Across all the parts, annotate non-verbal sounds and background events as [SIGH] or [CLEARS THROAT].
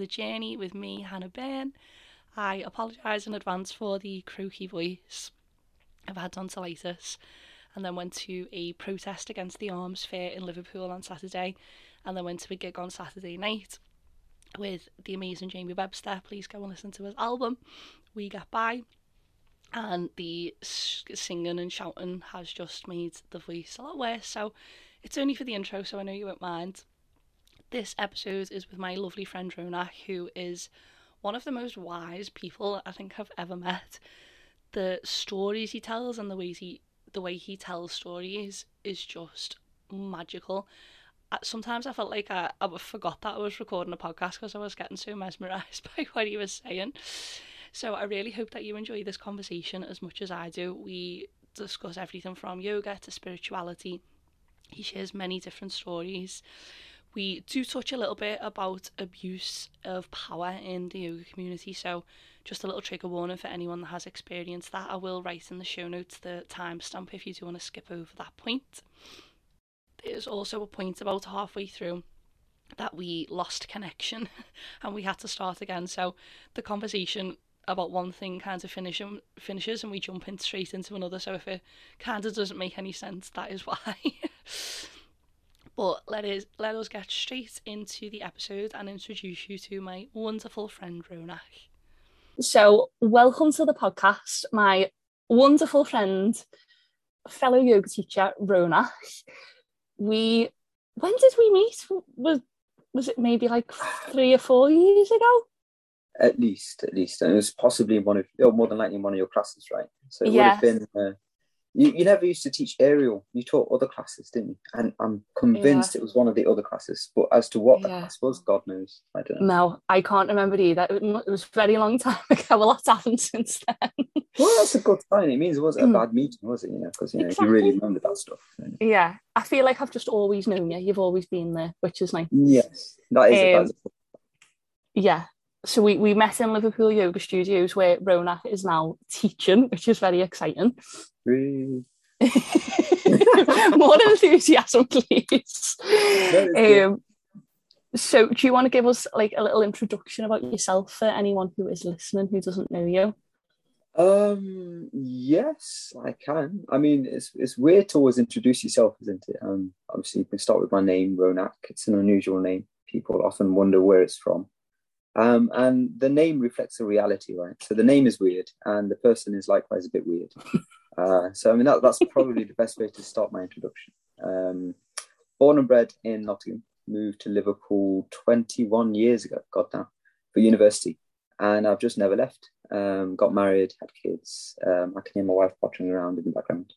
the journey with me, Hannah Byrne. I apologise in advance for the croaky voice. I've had tonsillitis and then went to a protest against the arms fair in Liverpool on Saturday and then went to a gig on Saturday night with the amazing Jamie Webster. Please go and listen to his album, We Get By. And the singing and shouting has just made the voice a lot worse. So it's only for the intro, so I know you won't mind. This episode is with my lovely friend Rownak, who is one of the most wise people I think I've ever met. The stories he tells and the ways he the way he tells stories is just magical. Sometimes I felt like I, I forgot that I was recording a podcast because I was getting so mesmerised [LAUGHS] by what he was saying. So I really hope that you enjoy this conversation as much as I do. We discuss everything from yoga to spirituality. He shares many different stories we do touch a little bit about abuse of power in the yoga community. So, just a little trigger warning for anyone that has experienced that. I will write in the show notes the timestamp if you do want to skip over that point. There's also a point about halfway through that we lost connection [LAUGHS] and we had to start again. So, the conversation about one thing kind of finish, finishes and we jump in straight into another. So, if it kind of doesn't make any sense, that is why. [LAUGHS] But let us let us get straight into the episode and introduce you to my wonderful friend Rownak. So, welcome to the podcast, my wonderful friend, fellow yoga teacher Rownak. We when did we meet? Was was it maybe like three or four years ago? At least, at least, and it was possibly one of, or more than likely one of your classes, right? So it yeah. would have been uh, you, you never used to teach aerial. You taught other classes, didn't you? And I'm convinced yeah. it was one of the other classes. But as to what the class was, God knows. I don't know. No, I can't remember either. It was a very long time [LAUGHS] ago. A lot's happened since then. well, that's a good sign. It means it wasn't a mm. bad meeting, was it? You know, because you know, exactly. you really remember that stuff. Yeah, I feel like I've just always known you. You've always been there, which is nice. Yes, that is. Um, a, yeah, so we, we met in Liverpool Yoga Studios where Rownak is now teaching, which is very exciting. [LAUGHS] More enthusiasm, please. Um, so, do you want to give us like a little introduction about yourself for anyone who is listening who doesn't know you? Um, yes, I can. I mean, it's it's weird to always introduce yourself, isn't it? Um, obviously, you can start with my name, Rownak. It's an unusual name. People often wonder where it's from. Um, and the name reflects the reality, right? So the name is weird, and the person is likewise a bit weird. [LAUGHS] Uh, so I mean that, that's probably the best way to start my introduction. Um, born and bred in Nottingham, moved to Liverpool 21 years ago. God now for university, and I've just never left. Um, got married, had kids. Um, I can hear my wife pottering around in the background,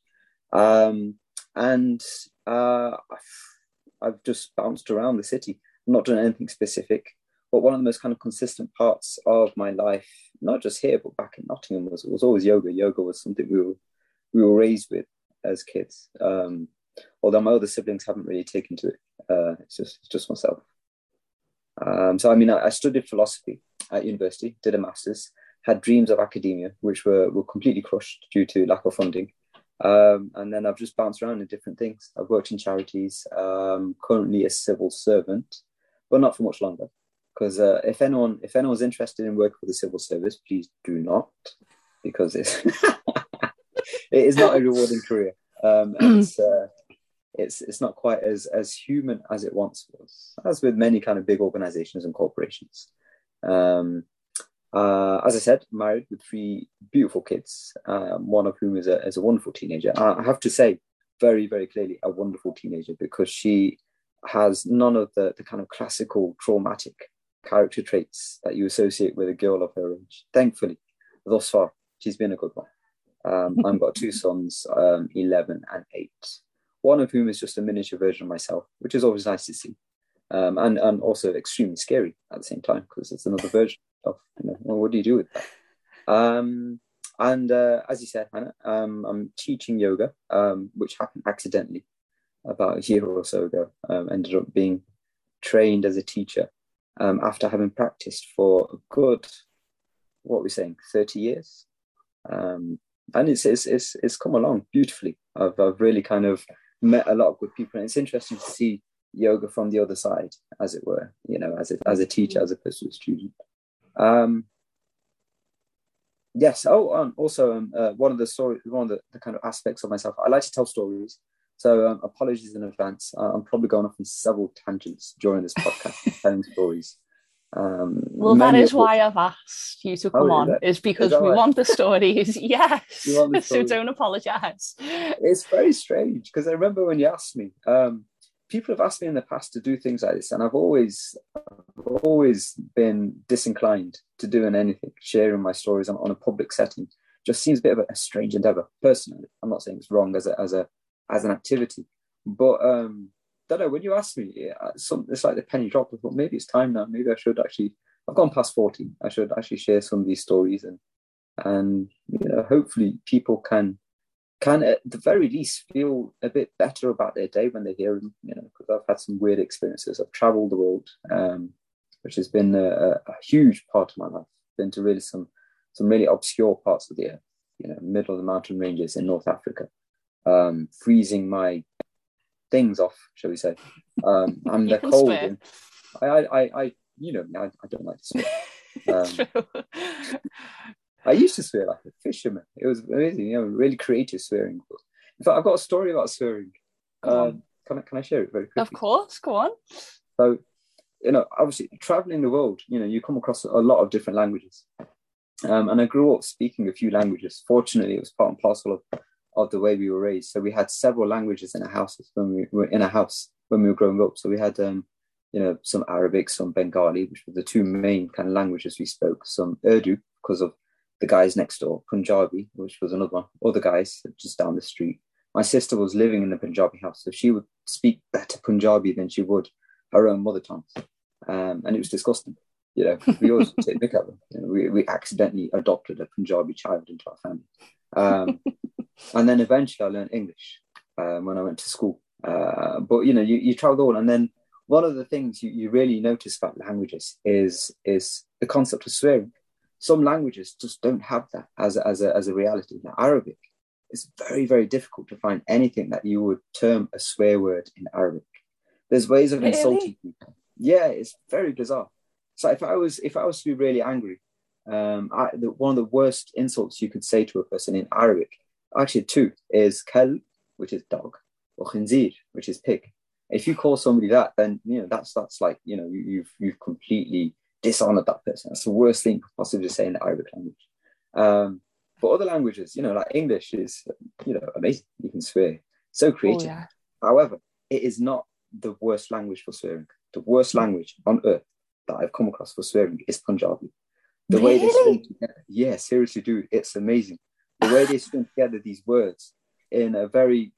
um, and uh, I've, I've just bounced around the city. not done anything specific, but one of the most kind of consistent parts of my life, not just here but back in Nottingham, was was always yoga. Yoga was something we were we were raised with as kids. Um, although my other siblings haven't really taken to it. Uh, it's just it's just myself. Um, so I mean, I, I, studied philosophy at university, did a master's, had dreams of academia, which were were completely crushed due to lack of funding. Um, and then I've just bounced around in different things. I've worked in charities, um, currently a civil servant, but not for much longer. Because uh, if anyone if anyone's interested in working for the civil service, please do not, because it's [LAUGHS] it is not a rewarding career. Um, [CLEARS THROAT] it's uh, it's it's not quite as as human as it once was, as with many kind of big organizations and corporations. Um, uh, as I said, married with three beautiful kids, um, one of whom is a, is a wonderful teenager. I have to say, very, very clearly, a wonderful teenager because she has none of the, the kind of classical traumatic character traits that you associate with a girl of her age. Thankfully, thus far, she's been a good one. Um, [LAUGHS] I've got two sons, um, 11 and 8, one of whom is just a miniature version of myself, which is always nice to see. Um, and, and also extremely scary at the same time because it's another version of, you know, well, what do you do with that? Um, and uh, as you said, Hannah, um, I'm teaching yoga, um, which happened accidentally about a year or so ago. ended up being trained as a teacher after having practiced for a good, what are we saying, 30 years. Um, and it's, it's it's it's come along beautifully. I've I've really kind of met a lot of good people, and it's interesting to see yoga from the other side, as it were, you know, as a, as a teacher, as opposed to a student. Um, yes. Oh, um, also, um, uh, one of the story, one of the, the, kind of aspects of myself, I like to tell stories. So um, apologies in advance. Uh, I'm probably going off on several tangents during this podcast, [LAUGHS] telling stories. Um, well, that is why I've asked you to come oh, on, is because is we right? want the [LAUGHS] stories. [LAUGHS] yes. The stories. so don't apologize. It's very strange because I remember when you asked me, um, people have asked me in the past to do things like this, and I've always, I've always been disinclined to doing anything, sharing my stories on, on a public setting. Just seems a bit of a, a strange endeavor, personally. I'm not saying it's wrong as a, as a, as an activity, but um, don't know. When you ask me, some, it's like the penny dropped. I thought maybe it's time now. Maybe I should actually. I've gone past forty. I should actually share some of these stories and and you know hopefully people can can at the very least feel a bit better about their day when they hear them. You know, because I've had some weird experiences. I've travelled the world, um, which has been a, a, huge part of my life. Been to really some some really obscure parts of the earth. You know, middle of the mountain ranges in North Africa, um, freezing my things off, shall we say. Um, [LAUGHS] and they're cold. And I, I, I, you know, I, I don't like to swear. [LAUGHS] Um, I used to swear like a fisherman. It was amazing, you know, really creative swearing. In fact, I've got a story about swearing. Um, can I can I share it very quickly? Of course, go on. So, you know, obviously traveling the world, you know, you come across a lot of different languages. Um, and I grew up speaking a few languages. Fortunately, it was part and parcel of of the way we were raised. So we had several languages in our houses when we were in a house when we were growing up. So we had, um, you know, some Arabic, some Bengali, which were the two main kind of languages we spoke. Some Urdu because of the guys next door, Punjabi, which was another one. Other guys just down the street. My sister was living in the Punjabi house, so she would speak better Punjabi than she would her own mother tongue, um, and it was disgusting. You know, we always take mick at them. You know, we, we accidentally adopted a Punjabi child into our family. Um, and then eventually I learned English um, when I went to school. Uh, but you know, you, you travel all, and then one of the things you, you really notice about languages is is the concept of swearing. Some languages just don't have that as a, as a, as a reality. Now, Arabic, it's very very difficult to find anything that you would term a swear word in Arabic. There's ways of really? insulting people. Yeah, it's very bizarre. So if I was if I was to be really angry, um, I, the, one of the worst insults you could say to a person in Arabic actually two is kelb, which is dog, or khinzir, which is pig. If you call somebody that, then you know that's that's like you know you, have you've completely dishonored that person. That's the worst thing possibly to say in the Arabic language. Um, but other languages, you know, like English is you know amazing. You can swear, so creative. Oh, yeah. However, it is not the worst language for swearing. The worst language on earth that I've come across for swearing is Punjabi. The really? way they together, yeah, seriously, dude, it's amazing the way they string together these words in a very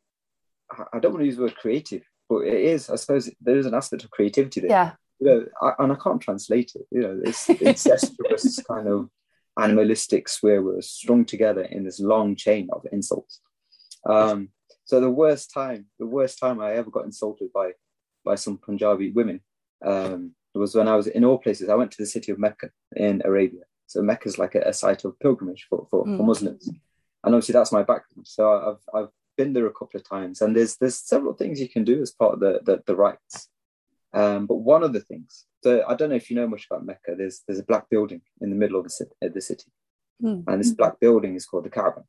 I don't want to use the word creative, but it is. I suppose there is an aspect of creativity there. Yeah. You know, I, and I can't translate it. You know, it's [LAUGHS] incestuous kind of animalistic swear words strung together in this long chain of insults. Um, so the worst time, the worst time I ever got insulted by by some Punjabi women um, was when I was in all places. I went to the city of Mecca in Arabia. So Mecca is like a, a site of pilgrimage for, for, mm. for Muslims and obviously that's my background. So I've I've been there a couple of times, and there's there's several things you can do as part of the the, the rites. Um, but one of the things, so I don't know if you know much about Mecca. There's there's a black building in the middle of the, the city, mm. and this black building is called the Kaaba,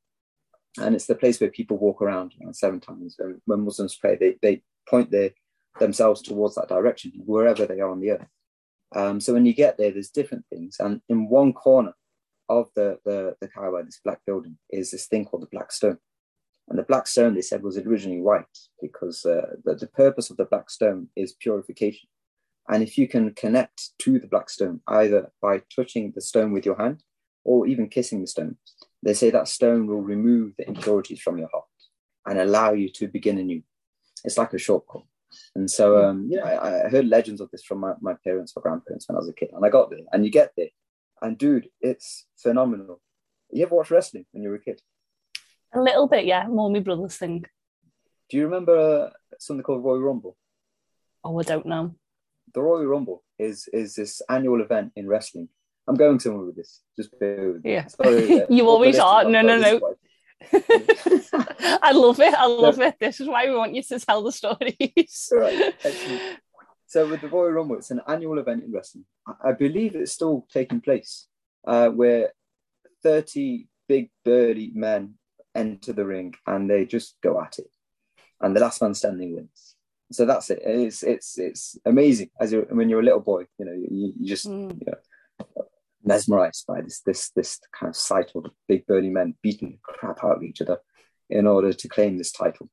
and it's the place where people walk around you know, seven times. When, when Muslims pray, they they point their themselves towards that direction, wherever they are on the earth. Um, so when you get there, there's different things, and in one corner of the, the, the Kaaba, this black building, is this thing called the Black Stone. And the black stone, they said, was originally white because uh, the, the purpose of the black stone is purification. And if you can connect to the black stone, either by touching the stone with your hand or even kissing the stone, they say that stone will remove the impurities from your heart and allow you to begin anew. It's like a shortcut. And so, um, yeah, I, I heard legends of this from my, my parents or grandparents when I was a kid. And I got there, and you get there, and dude, it's phenomenal. You ever watch wrestling when you were a kid? A little bit, yeah. More my brother's thing. Do you remember uh, something called Royal Rumble? Oh, I don't know. The Royal Rumble is is this annual event in wrestling. I'm going somewhere with this. Just bear with me. Yeah. Sorry, uh, [LAUGHS] you always are. No, no, no. [LAUGHS] I love it. I love it. This is why we want you to tell the stories. right. [LAUGHS] so with the Royal Rumble, it's an annual event in wrestling. I, believe it's still taking place, uh, where 30 big burly men enter the ring and they just go at it, and the last man standing wins. So that's it. It's it's it's amazing as you when you're a little boy. You know, you, you just Mm. you know, mesmerized by this this this kind of sight of big burly men beating the crap out of each other in order to claim this title.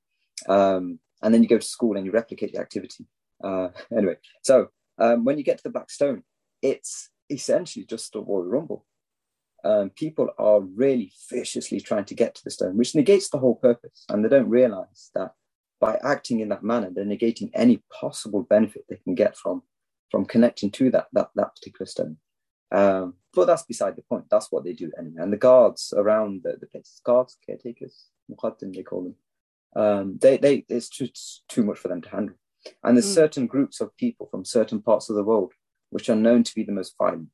Um, and then you go to school and you replicate the activity. Uh, anyway, so um, when you get to the Black Stone, it's essentially just a Royal Rumble. Um, people are really viciously trying to get to the stone, which negates the whole purpose. And they don't realize that by acting in that manner, they're negating any possible benefit they can get from, from connecting to that, that, that particular stone. Um, but that's beside the point. That's what they do anyway. And the guards around the, the place, guards, caretakers, they call them, um, they, they, it's just too much for them to handle. And there's Mm. certain groups of people from certain parts of the world which are known to be the most violent.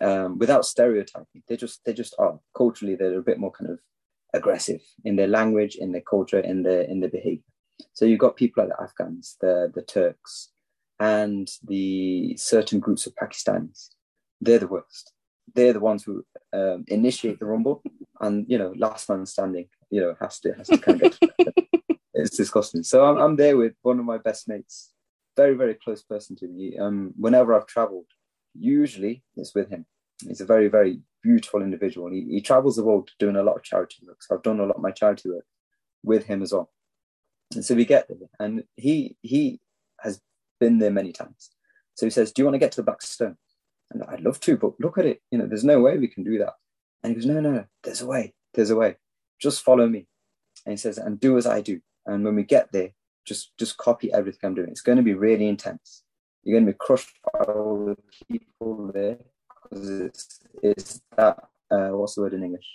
Um, without stereotyping, they just they just are culturally they're a bit more kind of aggressive in their language, in their culture, in their in their behavior. So you've got people like the Afghans, the the Turks, and the certain groups of Pakistanis. They're the worst. They're the ones who um, initiate the rumble, and you know, last man standing, you know, has to has to kind of get. It's disgusting. So I'm, I'm there with one of my best mates, very very close person to me. Um, whenever I've travelled, usually it's with him. He's a very very beautiful individual. He, he travels the world doing a lot of charity work. So I've done a lot of my charity work with him as well. And so we get there, and he he has been there many times. So he says, "Do you want to get to the Black Stone?" And I'd love to, but look at it. You know, there's no way we can do that. And he goes, "No, no, no. There's a way. There's a way. Just follow me." And he says, "And do as I do." And when we get there, just just copy everything I'm doing. It's going to be really intense. You're going to be crushed by all the people there because it's it's that uh, what's the word in English?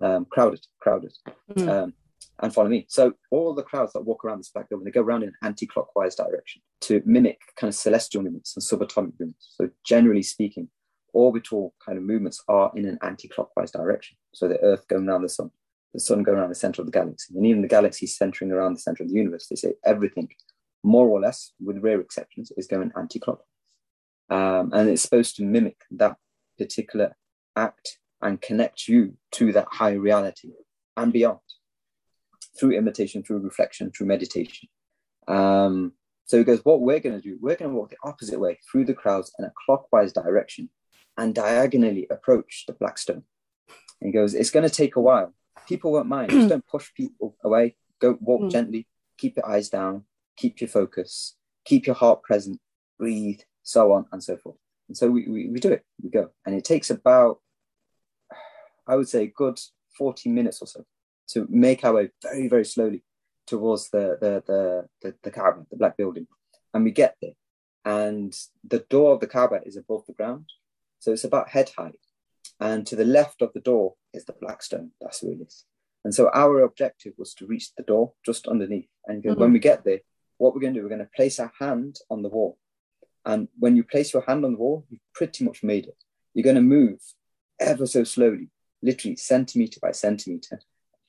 Um, crowded, crowded. Mm. Um, and follow me. So all the crowds that walk around this black building, they go around in an anti-clockwise direction to mimic kind of celestial movements and subatomic movements. So generally speaking, orbital kind of movements are in an anti-clockwise direction. So the Earth going around the sun, the sun going around the center of the galaxy, and even the galaxy centering around the center of the universe. They say everything, more or less, with rare exceptions, is going anti-clockwise, um, and it's supposed to mimic that particular act and connect you to that higher reality and beyond through imitation, through reflection, through meditation. Um, so he goes, what we're going to do, we're going to walk the opposite way through the crowds in a clockwise direction and diagonally approach the black stone. And he goes, it's going to take a while. People won't mind. [CLEARS THROAT] Just don't push people away. Go walk Mm. gently. Keep your eyes down. Keep your focus. Keep your heart present. Breathe, so on and so forth. And so we, we, we do it. We go. And it takes about, I would say, a good 40 minutes or so to make our way very, very slowly towards the the the the, the Kaaba, the black building, and we get there, and the door of the Kaaba is above the ground, so it's about head height, and to the left of the door is the black stone. That's where it is. And so our objective was to reach the door just underneath. And Mhm. when we get there, what we're going to do, we're going to place our hand on the wall. And when you place your hand on the wall, you've pretty much made it. You're going to move ever so slowly, literally centimeter by centimeter,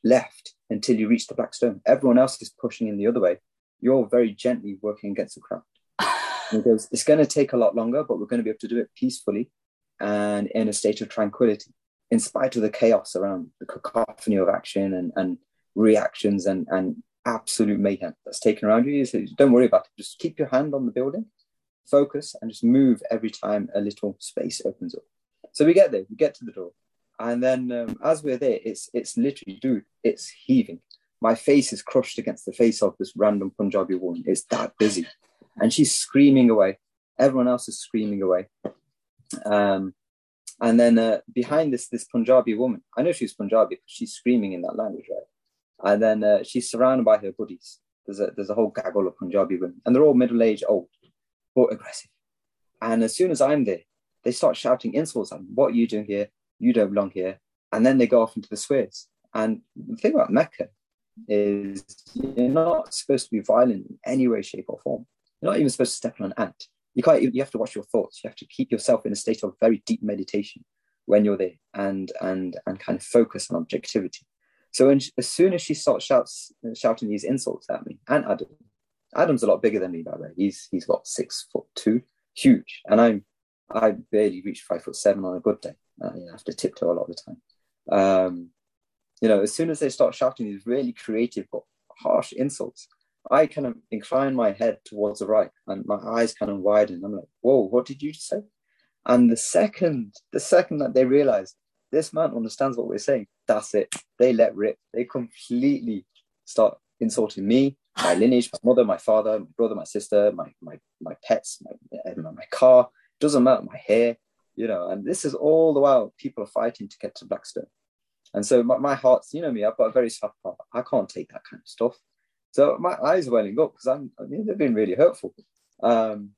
left until you reach the black stone. Everyone else is pushing in the other way. You're very gently working against the crowd. [LAUGHS] And he goes, it's going to take a lot longer, but we're going to be able to do it peacefully and in a state of tranquility, in spite of the chaos around the cacophony of action and, and reactions and, and absolute mayhem that's taken around you. He says, don't worry about it. Just keep your hand on the building, focus, and just move every time a little space opens up. So we get there, we get to the door. And then um, as we're there, it's it's literally, dude, it's heaving. My face is crushed against the face of this random Punjabi woman. It's that busy. And she's screaming away. Everyone else is screaming away. Um, and then uh, behind this this Punjabi woman, I know she's Punjabi because she's screaming in that language, right? And then uh, she's surrounded by her buddies. There's a there's a whole gaggle of Punjabi women, and they're all middle aged, old, but aggressive. And as soon as I'm there, they start shouting insults at me. What are you doing here? You don't belong here. And then they go off into the swears. And the thing about Mecca is you're not supposed to be violent in any way, shape, or form. You're not even supposed to step on an ant. You can't. You have to watch your thoughts. You have to keep yourself in a state of very deep meditation when you're there, and and and kind of focus on objectivity. So when, as soon as she starts shouts, shouting these insults at me and Adam, Adam's a lot bigger than me, by the way. He's he's got six foot two, huge, and I'm I barely reach five foot seven on a good day. You have to tiptoe a lot of the time. Um, you know, as soon as they start shouting these really creative but harsh insults, I kind of incline my head towards the right and my eyes kind of widen. I'm like, whoa, what did you say? And the second, the second that they realize this man understands what we're saying, that's it. They let rip. They completely start insulting me, my lineage, my mother, my father, my brother, my sister, my my my pets, my my car. Doesn't matter, my hair, you know. And this is all the while people are fighting to get to Blackstone. And so my, my heart's, you know me, I've got a very soft heart. I can't take that kind of stuff. So my eyes are welling up because I'm, I mean, they've been really hurtful. Um,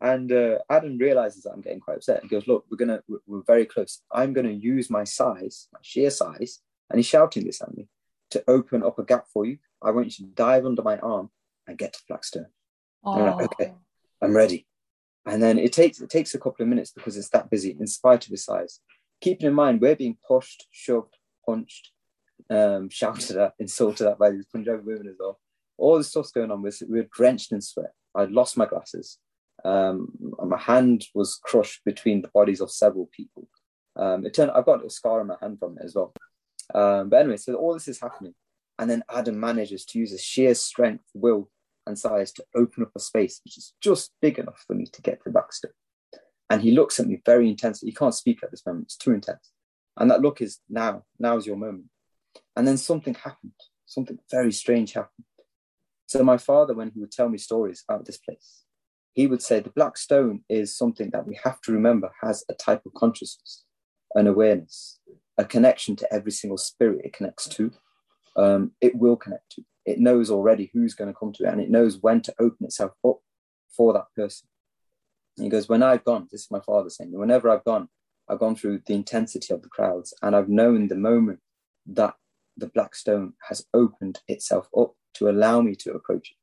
and uh, Adam realizes that I'm getting quite upset and goes, "Look, we're gonna, we're, we're very close. I'm gonna use my size, my sheer size." And he's shouting this at me to open up a gap for you. I want you to dive under my arm and get to Blackstone. Oh. I'm like, okay, I'm ready. And then it takes it takes a couple of minutes because it's that busy, in spite of his size. Keeping in mind, we're being pushed, shoved, punched, um, shouted at, insulted at by these Punjabi women as well. All this stuff's going on. We're, we're drenched in sweat. I'd lost my glasses. Um, my hand was crushed between the bodies of several people. Um, it turned. I've got a scar on my hand from it as well. Um, but anyway, so all this is happening, and then Adam manages to use his sheer strength, will, and size to open up a space which is just big enough for me to get to Blackstone. And he looks at me very intensely. He can't speak at this moment; it's too intense. And that look is now. Now is your moment. And then something happened. Something very strange happened. So my father, when he would tell me stories about this place, he would say the black stone is something that we have to remember has a type of consciousness, an awareness, a connection to every single spirit it connects to. Um, it will connect to. It knows already who's going to come to it, and it knows when to open itself up for that person. And he goes, when I've gone, this is my father saying, whenever I've gone, I've gone through the intensity of the crowds, and I've known the moment that the black stone has opened itself up to allow me to approach it.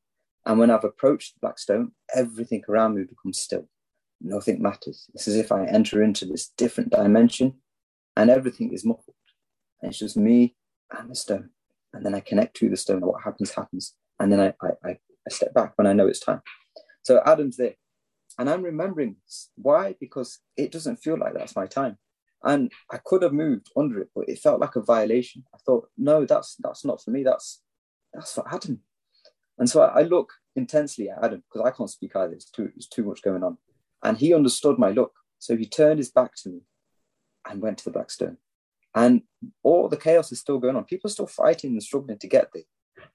And when I've approached the black stone, everything around me becomes still. Nothing matters. It's as if I enter into this different dimension and everything is muffled. And it's just me and the stone. And then I connect to the stone. And what happens, happens. And then I, I, I step back when I know it's time. So Adam's there. And I'm remembering this. Why? Because it doesn't feel like that's my time. And I could have moved under it, but it felt like a violation. I thought, no, that's that's not for me. That's that's for Adam. And so I, look intensely at Adam because I can't speak either. It's too, it's too much going on. And he understood my look. So he turned his back to me and went to the Black Stone. And all the chaos is still going on. People are still fighting and struggling to get there.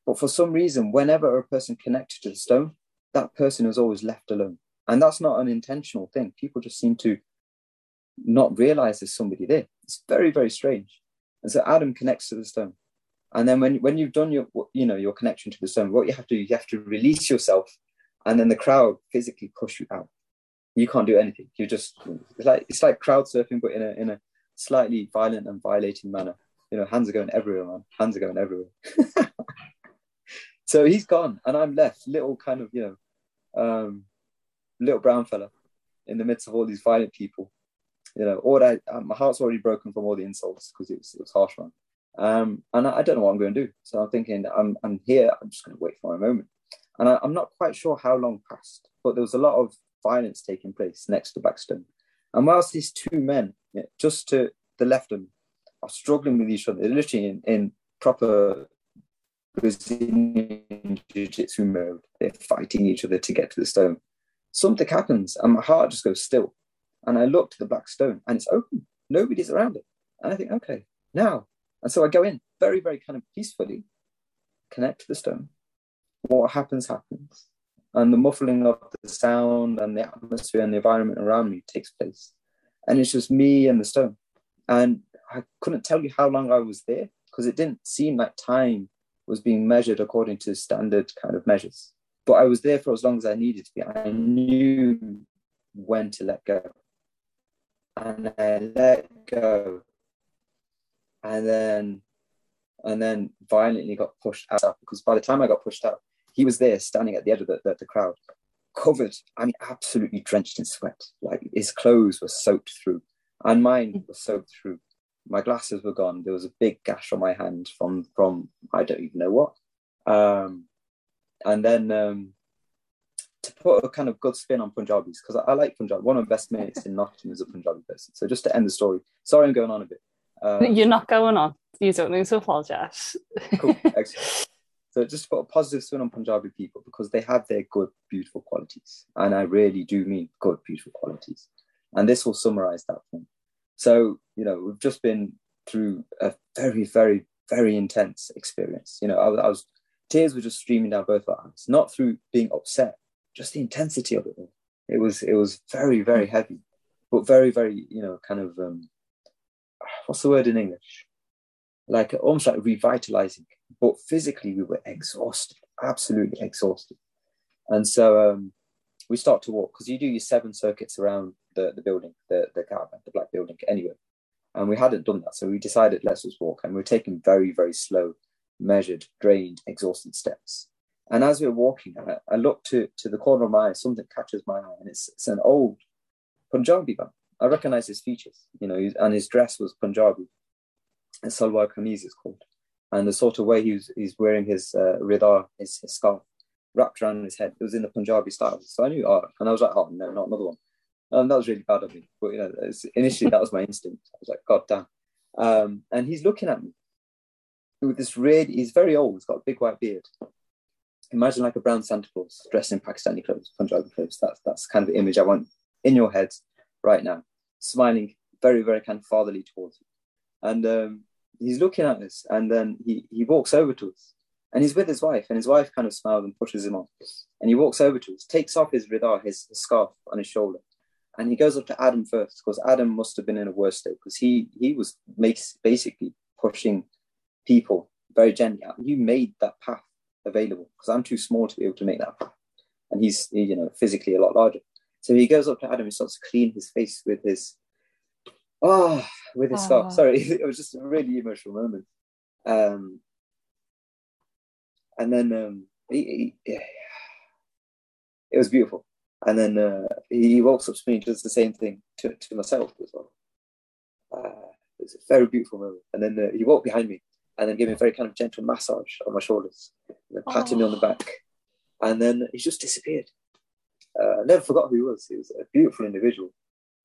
But for some reason, whenever a person connected to the stone, that person is always left alone. And that's not an intentional thing. People just seem to not realize there's somebody there. It's very, very strange. And so Adam connects to the stone. And then when, when you've done your, you know, your connection to the stone, what you have to do, you have to release yourself and then the crowd physically push you out. You can't do anything. You just, it's like, it's like crowd surfing, but in a, in a slightly violent and violating manner. You know, hands are going everywhere, man. Hands are going everywhere. [LAUGHS] so he's gone and I'm left, little kind of, you know, um, little brown fella in the midst of all these violent people. You know, all that, um, my heart's already broken from all the insults because it was, it was harsh, man. Um, and I, I, don't know what I'm going to do. So I'm thinking, I'm, I'm here, I'm just going to wait for my moment. And I, am not quite sure how long passed, but there was a lot of violence taking place next to Blackstone. And whilst these two men, just to the left of them, are struggling with each other, they're literally in, in proper Brazilian jiu-jitsu mode. They're fighting each other to get to the stone. Something happens and my heart just goes still. And I look to the black stone and it's open. Nobody's around it. And I think, okay, now and so I go in very, very kind of peacefully, connect to the stone. What happens, happens. And the muffling of the sound and the atmosphere and the environment around me takes place. And it's just me and the stone. And I couldn't tell you how long I was there because it didn't seem like time was being measured according to standard kind of measures. But I was there for as long as I needed to be. I knew when to let go. And I let go and then and then violently got pushed out because by the time I got pushed out, he was there standing at the edge of the, the, the crowd, covered, I mean, absolutely drenched in sweat. Like his clothes were soaked through, and mine was soaked through. My glasses were gone. There was a big gash on my hand from from I don't even know what. Um, and then um, to put a kind of good spin on Punjabis because I, I, like Punjab. One of my best mates in Nottingham is a Punjabi person. So just to end the story, sorry I'm going on a bit. Um, You're not going on. You don't need to apologise. cool, [LAUGHS] excellent. So just put a positive spin on Punjabi people because they have their good, beautiful qualities, and I really do mean good, beautiful qualities. And this will summarise that point. So you know we've just been through a very, very, very intense experience. You know, I, I was tears were just streaming down both our eyes, not through being upset, just the intensity of it all. It was it was very very heavy, but very very you know kind of um, what's the word in English? Like almost like revitalizing. But physically we were exhausted, absolutely exhausted, and so um, we start to walk because you do your seven circuits around the, the building, the the Kaaba, the black building anyway. And we hadn't done that, so we decided let's just walk, and we are taking very very slow, measured, drained, exhausted steps. And as we are walking, I, I look to, to the corner of my eye, something catches my eye, and it's, it's an old Punjabi man. I recognize his features, you know, and his dress was Punjabi. And Salwar Kameez is called. And the sort of way he was, he's wearing his uh, his, his scarf, wrapped around his head, it was in the Punjabi style. So I knew, oh, and I was like, oh, no, not another one. Um, that was really bad of me. But, you know, initially that was my instinct. I was like, God damn. Um, and he's looking at me with this red, he's very old, he's got a big white beard imagine like a brown Santa Claus dressed in Pakistani clothes, Punjabi clothes. That's that's kind of the image I want in your head right now, smiling very very kind of fatherly towards you, and um, he's looking at us, and then he he walks over to us, and he's with his wife, and his wife kind of smiles and pushes him on, and he walks over to us, takes off his ridar, his, his scarf on his shoulder, and he goes up to Adam first because Adam must have been in a worse state because he he was makes basically pushing people very gently. You made that path available because I'm too small to be able to make that. Path. And he's, you know, physically a lot larger. So he goes up to Adam and starts to clean his face with his, oh, with his oh. scarf. Sorry, [LAUGHS] it was just a really emotional moment. Um, and then um, he, he, it was beautiful. And then uh, he walks up to me and does the same thing to, to myself as well. Uh, it was a very beautiful moment. And then uh, he walked behind me and then gave me a very kind of gentle massage on my shoulders, and then patted oh. me on the back, and then he just disappeared. Uh, I never forgot who he was. He was a beautiful individual,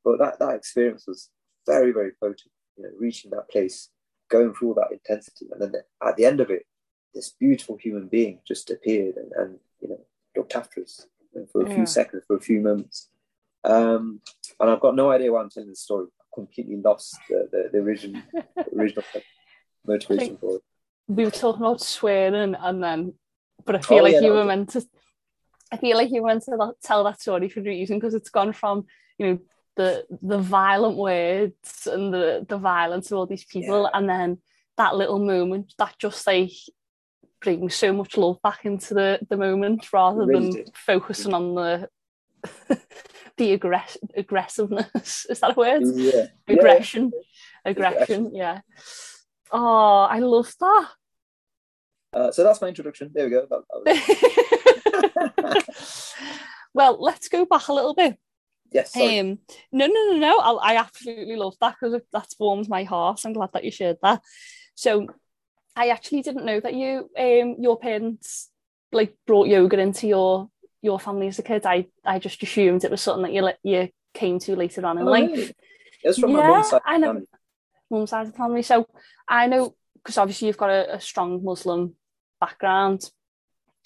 but that that experience was very very potent. You know, reaching that place, going through all that intensity, and then at the end of it, this beautiful human being just appeared and, and you know looked after us for a yeah. few seconds, for a few moments. Um, and I've got no idea why I'm telling this story. I've completely lost the, the, the original the [LAUGHS] original motivation for it. We were talking about swearing, and then, but I feel oh, like yeah, you were meant to. I feel like you meant to tell that story for a reason because it's gone from you know the the violent words and the the violence of all these people, yeah. and then that little moment that just like brings so much love back into the the moment rather really than did. focusing on the [LAUGHS] the aggress- aggressiveness. [LAUGHS] Is that a word? Yeah. Aggression. Yeah. Aggression. Yeah. Oh, I love that. Uh, so that's my introduction. There we go. That, that [LAUGHS] [LAUGHS] well, let's go back a little bit. Yes. Um, no, no, no, no. I, I absolutely love that because that warms my heart. I'm glad that you shared that. So, I actually didn't know that you, um, your parents, like brought yoga into your your family as a kid. I, I just assumed it was something that you you came to later on in oh, life. Really? It was from yeah, my mum's side. I know mum's side of the family. So I know because obviously you've got a, a, strong Muslim background,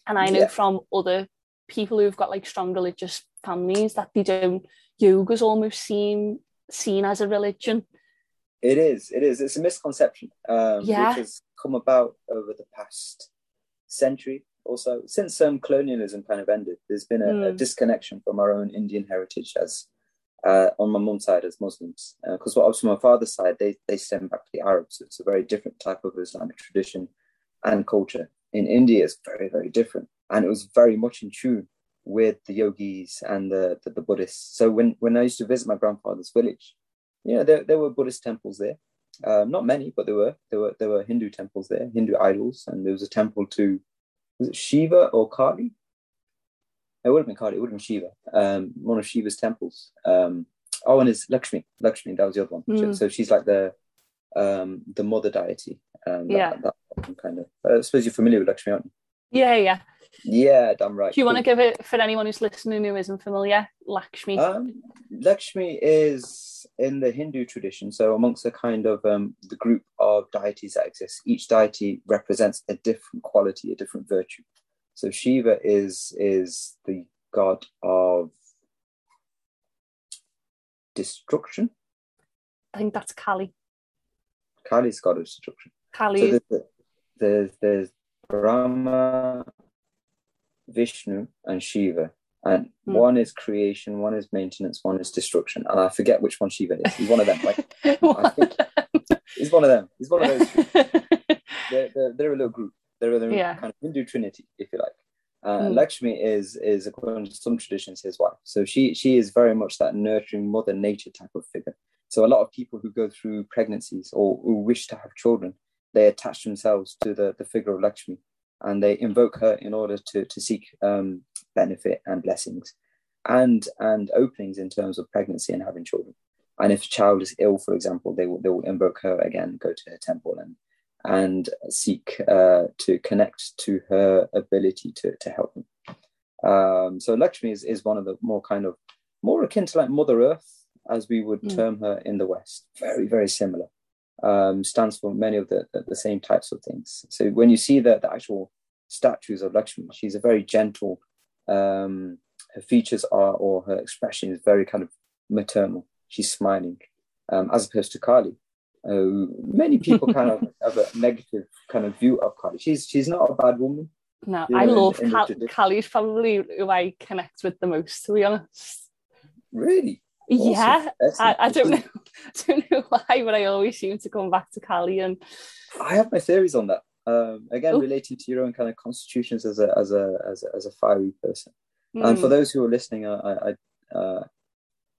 and I know yeah. from other people who've got like strong religious families that they don't yoga's almost seem seen as a religion. It is. It is. It's a misconception, um, yeah. which has come about over the past century or so. Since um, colonialism kind of ended, there's been a, mm. a hmm. disconnection from our own Indian heritage as uh, on my mum's side as Muslims, because uh, what obviously my father's side they they stem back to the Arabs. It's a very different type of Islamic tradition and culture. In India, is very very different, and it was very much in tune with the yogis and the, the, the Buddhists. So when when I used to visit my grandfather's village, yeah, there, there were Buddhist temples there. Um, not many, but there were there were there were Hindu temples there, Hindu idols, and there was a temple to was it Shiva or Kali? It would have been Kali. It would have been Shiva. Um, one of Shiva's temples. Um, oh, and it's Lakshmi. Lakshmi. That was the other one. Mm. So she's like the um, the mother deity. Um, yeah. That, that kind of. I suppose you're familiar with Lakshmi, aren't you? Yeah, yeah. Yeah, damn right. Do you want to give it for anyone who's listening who isn't familiar? Lakshmi. Um, Lakshmi is in the Hindu tradition, so amongst a kind of um, the group of deities that exist, each deity represents a different quality, a different virtue. So Shiva is is the god of destruction. I think that's Kali. Kali is god of destruction. Kali. So there's, there's Brahma, Vishnu, and Shiva, and Hmm. one is creation, one is maintenance, one is destruction, and I forget which one Shiva is. He's one of them. Like [LAUGHS] I think he's one of them. He's one of those. They're, they're, they're a little group. They're a Yeah. kind of Hindu trinity, if you like. Uh, Hmm. Lakshmi is is according to some traditions his wife. So she she is very much that nurturing mother nature type of figure. So a lot of people who go through pregnancies or who wish to have children, they attach themselves to the, the figure of Lakshmi and they invoke her in order to, to seek um, benefit and blessings and and openings in terms of pregnancy and having children. And if a child is ill, for example, they will they will invoke her again, go to her temple and and seek uh, to connect to her ability to, to help them. Um, so Lakshmi is, is one of the more kind of more akin to like Mother Earth, as we would Mm. term her in the West. Very, very similar. Um, stands for many of the, the, the same types of things. So when you see the, the actual statues of Lakshmi, she's a very gentle, um, her features are, or her expression is very kind of maternal. She's smiling, um, as opposed to Kali. Uh, many people kind of [LAUGHS] have a negative kind of view of Kali. She's she's not a bad woman. no, you I know, in- love in the Kal- tradition. Kali's probably who I connect with the most, to be honest. Really? Awesome. Yeah, I, I don't know, [LAUGHS] I don't know why, but I always seem to come back to Kali and I have my theories on that. Um, again, Oh. relating to your own kind of constitutions as a as a as a, as a fiery person. And mm, for those who are listening, I, I, uh,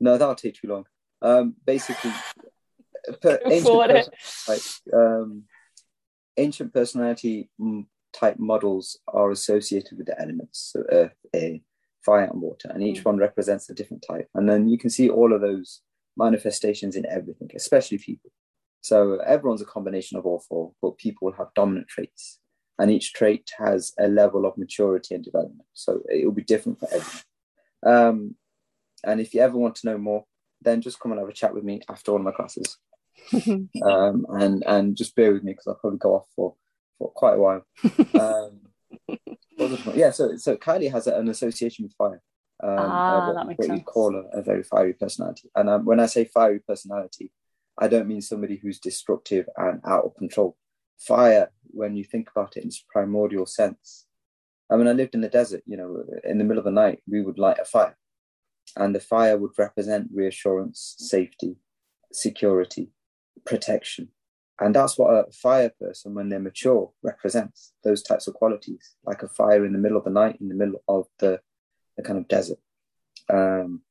no, that'll take too long. Um, basically, [LAUGHS] per, ancient, person- like, um, ancient personality type models are associated with the elements, so earth, air, fire, and water, and each Mm. one represents a different type. And then you can see all of those manifestations in everything, especially people. So everyone's a combination of all four, but people have dominant traits, and each trait has a level of maturity and development. So it will be different for everyone. Um, and if you ever want to know more, then just come and have a chat with me after one of my classes, [LAUGHS] um, and and just bear with me because I'll probably go off for, for quite a while. Um, [LAUGHS] what was I talking about? Yeah, so so Kali has an association with fire. Um, Ah, what, that makes what you sense. call a, a very fiery personality. And um, when I say fiery personality, I don't mean somebody who's destructive and out of control. Fire, when you think about it in its primordial sense. I mean, I lived in the desert, you know, in the middle of the night, we would light a fire. And the fire would represent reassurance, safety, security, protection. And that's what a fire person, when they're mature, represents those types of qualities, like a fire in the middle of the night, in the middle of the, the kind of desert. Um,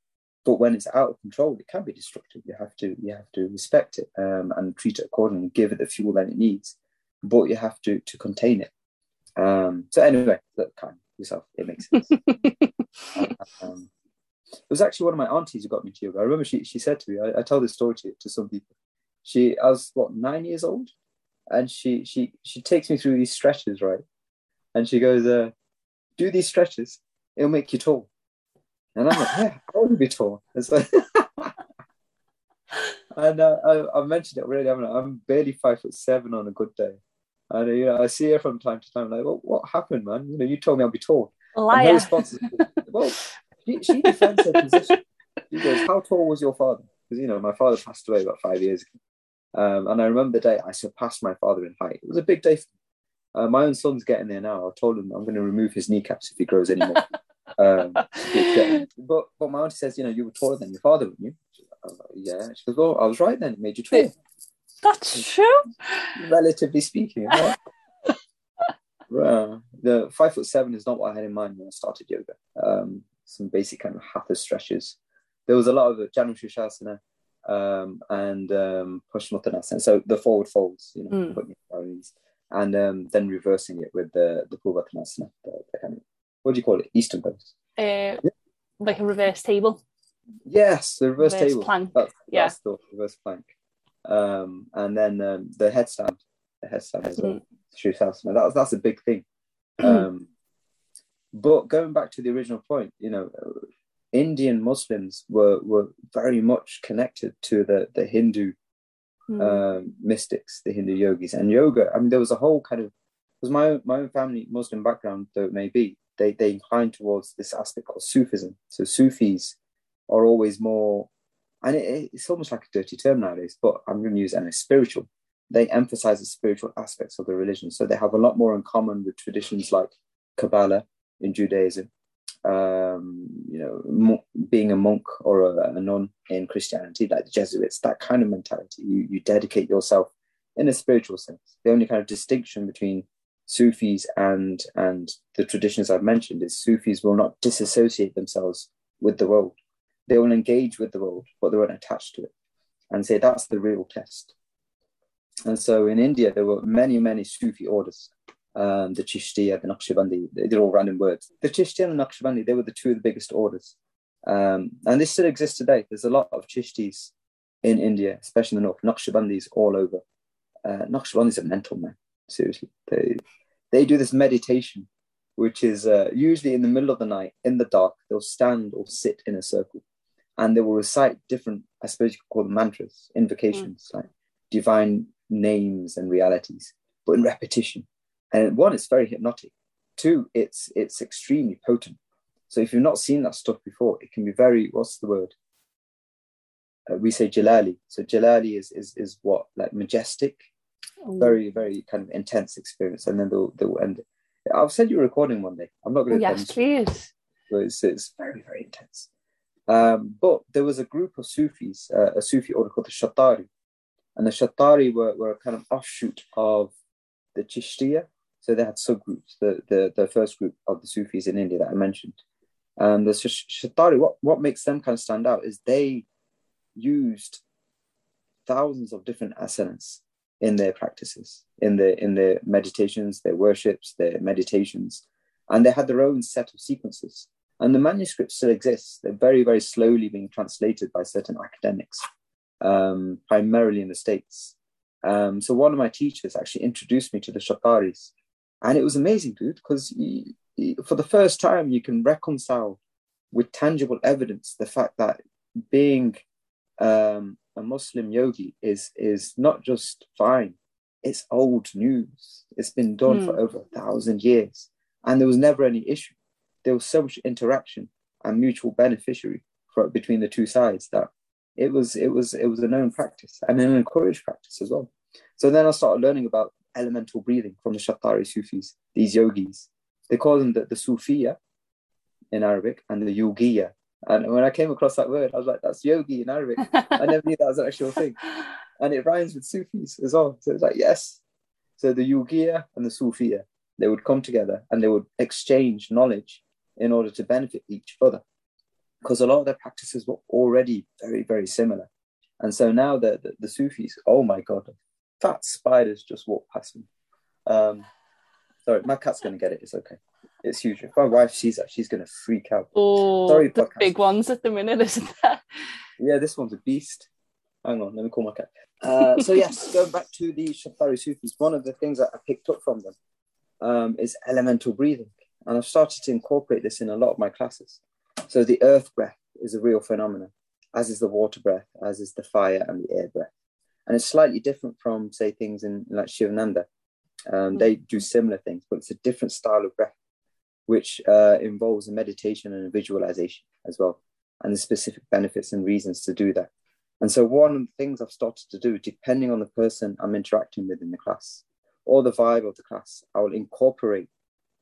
but when it's out of control, it can be destructive. You have to you have to respect it um, and treat it accordingly, give it the fuel that it needs, but you have to to contain it. Um, so anyway, look, kind yourself, it makes sense. [LAUGHS] um, it was actually one of my aunties who got me to yoga. I remember she she said to me, I, I tell this story to, to some people. She I was what nine years old, and she she she takes me through these stretches, right? And she goes, uh, "Do these stretches, it'll make you tall." And I'm like, "Yeah, I want to be tall." [LAUGHS] And uh, I, I mentioned it already. I'm, I'm barely five foot seven on a good day, and you know I see her from time to time. Like, well, what happened, man? You know, you told me I'll be tall. And her response is, well, she, she defends her position. She goes, How tall was your father? Because, you know, my father passed away about five years ago. Um, and I remember the day I surpassed my father in height. It was a big day for me. Uh, my own son's getting there now. I told him I'm going to remove his kneecaps if he grows any more. um, [LAUGHS] but, but my auntie says, You know, you were taller than your father, weren't you? Like, yeah. She goes, Well, I was right then. It made you tall, That's true. relatively speaking. Right? [LAUGHS] Well, the five foot seven is not what I had in mind when I started yoga. Um, some basic kind of hatha stretches. There was a lot of Janu Sirsasana um, and um, Paschimottanasana. So the forward folds, you know, Mm. putting your knees, and um, then reversing it with the the Purvottanasana, the, the kind of what do you call it? Eastern pose. Uh, like a reverse table. Yes, the reverse, Reverse table. plank, That's, yeah. that's the reverse plank. Um, and then um, the headstand. The headstand well. Mm. Shavasana. That, that's a big thing. Um, But going back to the original point, you know, Indian Muslims were were very much connected to the the Hindu mm. um, mystics, the Hindu yogis, and yoga. I mean, there was a whole kind of because my own, my own family Muslim background, though it may be, they they incline towards this aspect called Sufism. So Sufis are always more, and it, it's almost like a dirty term nowadays, but I'm going to use it as spiritual. They emphasize the spiritual aspects of the religion, so they have a lot more in common with traditions like Kabbalah in Judaism, um, you know, being a monk or a, a, nun in Christianity, like the Jesuits, that kind of mentality. You, you dedicate yourself in a spiritual sense. The only kind of distinction between Sufis and and the traditions I've mentioned is Sufis will not disassociate themselves with the world. They will engage with the world, but they won't attach to it, and say that's the real test. And so in India, there were many, many Sufi orders um, the Chishtiya, the Naqshbandi, they're all random words. The Chishtiya and the Naqshbandi, they were the two of the biggest orders. Um, and this still exists today. There's a lot of Chishtis in India, especially in the north, Naqshbandis all over. Uh, Naqshbandis are mental, man. Seriously. They, they do this meditation, which is uh, usually in the middle of the night, in the dark. They'll stand or sit in a circle and they will recite different, I suppose you could call them mantras, invocations, mm. like divine names and realities, but in repetition and one, it's very hypnotic. Two, it's it's extremely potent. So if you've not seen that stuff before, it can be very what's the word? Uh, we say jalali. So jalali is is is what like majestic, oh. very very kind of intense experience, and then they'll they'll end. It. I'll send you a recording one day. I'm not going to. Oh, yes, please. But it's, it's very very intense. Um, but there was a group of Sufis, uh, a Sufi order called the Shatari, and the Shatari were, were a kind of offshoot of the Chishtiya, so they had subgroups. The the, the first group of the Sufis in India that I mentioned, and the Shatari. What what makes them kind of stand out is they used thousands of different asanas in their practices, in their in their meditations, their worships, their meditations, and they had their own set of sequences. And the manuscripts still exist. They're very very slowly being translated by certain academics, um, primarily in the states. Um, so one of my teachers actually introduced me to the Shataris, and it was amazing, dude, because for the first time you can reconcile with tangible evidence the fact that being um, a Muslim yogi is is not just fine; it's old news. It's been done mm. for hmm. over a thousand years, and there was never any issue. There was so much interaction and mutual beneficiary for, between the two sides that it was it was it was a known practice and an encouraged practice as well. So then I started learning about elemental breathing from the Shattari Sufis, these yogis. They call them the, the Sufiya in Arabic and the Yogiya. And when I came across that word, I was like, that's yogi in Arabic. I never knew that was an actual [LAUGHS] thing. And it rhymes with Sufis as well. So it's like, yes. So the Yogiya and the Sufiya, they would come together and they would exchange knowledge in order to benefit each other. Because a lot of their practices were already very, very similar. And so now the, the, the Sufis, oh my God, fat spiders just walk past me. Um, sorry, my cat's going to get it. It's okay. It's huge. If my wife sees that, she's going to freak out. Oh, sorry, the podcast. big ones at the minute, isn't there? Yeah, this one's a beast. Hang on, let me call my cat. Uh, so yes, [LAUGHS] going back to the Shatari Sufis, one of the things that I picked up from them um, is elemental breathing, and I've started to incorporate this in a lot of my classes. So the earth breath is a real phenomenon, as is the water breath, as is the fire and the air breath and it's slightly different from say things in like Shivananda. Um, They do similar things, but it's a different style of breath, which uh, involves a meditation and a visualization as well, and the specific benefits and reasons to do that. And so, one of the things I've started to do, depending on the person I'm interacting with in the class or the vibe of the class, I will incorporate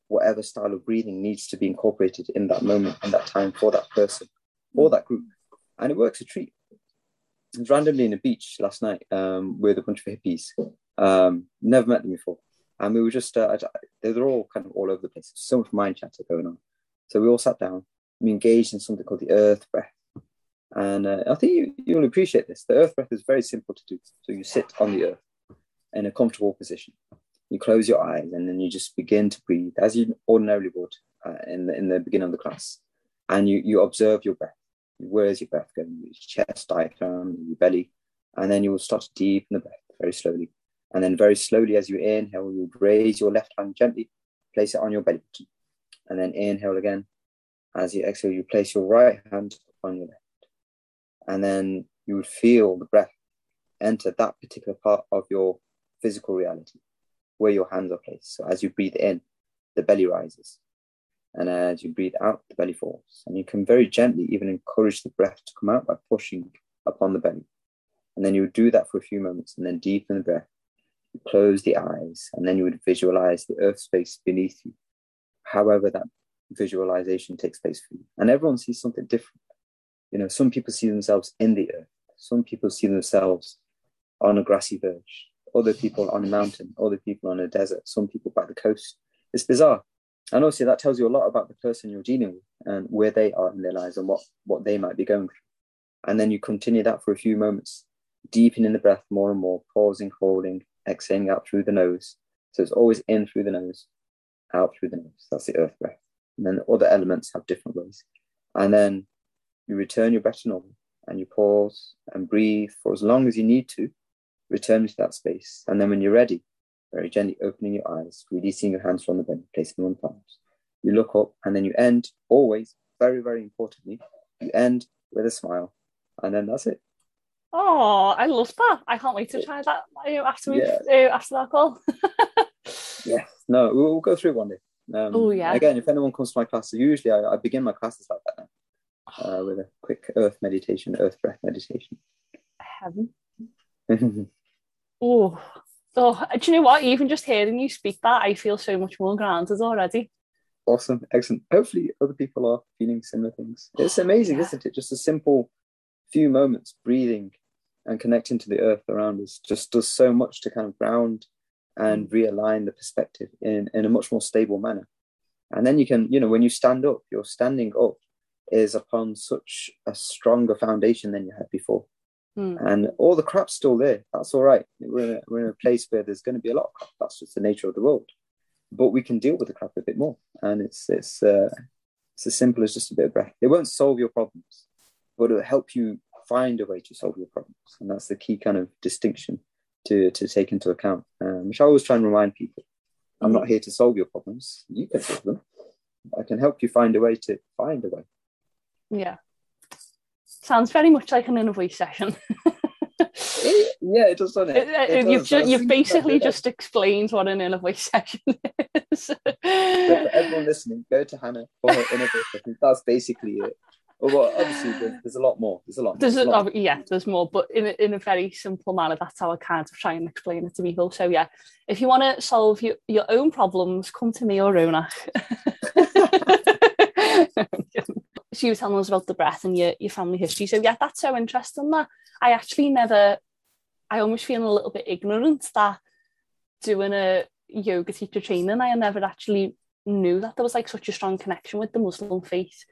whatever style of breathing needs to be incorporated in that moment and that time for that person or that group. And it works a treat randomly in a beach last night um, with a bunch of hippies. Um, never met them before, and we were just uh, they were all kind of all over the place. So much mind chatter going on. So we all sat down. We engaged in something called the earth breath, and uh, I think you you'll appreciate this. The earth breath is very simple to do. So you sit on the earth in a comfortable position. You close your eyes, and then you just begin to breathe as you ordinarily would uh, in the in the beginning of the class, and you you observe your breath where's your breath going? Your chest, diaphragm, your belly. And then you will start to deepen the breath very slowly. And then very slowly as you inhale, you raise your left hand gently, place it on your belly button. and then inhale again. As you exhale, you place your right hand on your left. And then you would feel the breath enter that particular part of your physical reality where your hands are placed. So as you breathe in, the belly rises. And as you breathe out, the belly falls. And you can very gently even encourage the breath to come out by pushing upon the belly. And then you would do that for a few moments and then deepen the breath. You close the eyes, and then you would visualize the earth space beneath you, however that visualization takes place for you. And everyone sees something different. You know, some people see themselves in the earth, some people see themselves on a grassy verge, other people on a mountain, other people on a desert, some people by the coast. It's bizarre. And also that tells you a lot about the person you're dealing with and where they are in their lives and what, what they might be going through. And then you continue that for a few moments, deepening the breath more and more, pausing, holding, exhaling out through the nose. So it's always in through the nose, out through the nose. That's the earth breath. And then other elements have different ways. And then you return your breath to normal and you pause and breathe for as long as you need to, return to that space. And then when you're ready, very gently opening your eyes, releasing your hands from the belly, placing them on palms. You look up and then you end always, very, very importantly, you end with a smile. And then that's it. Oh, I love that. I can't wait to try that after we yeah. uh, after that call. [LAUGHS] yeah, no, we'll, we'll, go through one day. Um, oh yeah. Again, if anyone comes to my class, usually I, I begin my classes like that now, uh, with a quick earth meditation, earth breath meditation. Heaven. [LAUGHS] oh, oh, do you know what? Even just hearing you speak that, I feel so much more grounded already. Awesome, excellent. Hopefully, other people are feeling similar things. It's amazing, yeah. isn't it? Just a simple few moments breathing and connecting to the earth around us just does so much to kind of ground and mm. realign the perspective in, in a much more stable manner. And then you can, you know, when you stand up, your standing up is upon such a stronger foundation than you had before. Mm. And all the crap's still there. That's all right. We're in, a, we're in a place where there's going to be a lot of crap. That's just the nature of the world. But we can deal with the crap a bit more. And it's it's uh, it's as simple as just a bit of breath. It won't solve your problems, but it'll help you find a way to solve your problems. And that's the key kind of distinction to, to take into account, um, which I always try and remind people. I'm not here to solve your problems. You can solve them. I can help you find a way to find a way. Yeah. Sounds very much like an inner voice session. it, yeah, it does, doesn't it? it, it you've, ju- you've basically just explained what an inner voice [LAUGHS] session is. for everyone listening, go to Hannah for her inner voice session. That's basically it. Oh, well, obviously, there's, there's, a lot more. There's a lot. More. There's, a, lot. Oh, yeah, there's more, but in a, in a very simple manner. That's how I kind of try and explain it to people. So yeah, if you want to solve your, your own problems, come to me or Rona. [LAUGHS] [LAUGHS] she was telling us about the breath and your, your family history. So yeah, that's so interesting. That I actually never. I almost feel a little bit ignorant that doing a yoga teacher training, I never actually knew that there was like such a strong connection with the Muslim faith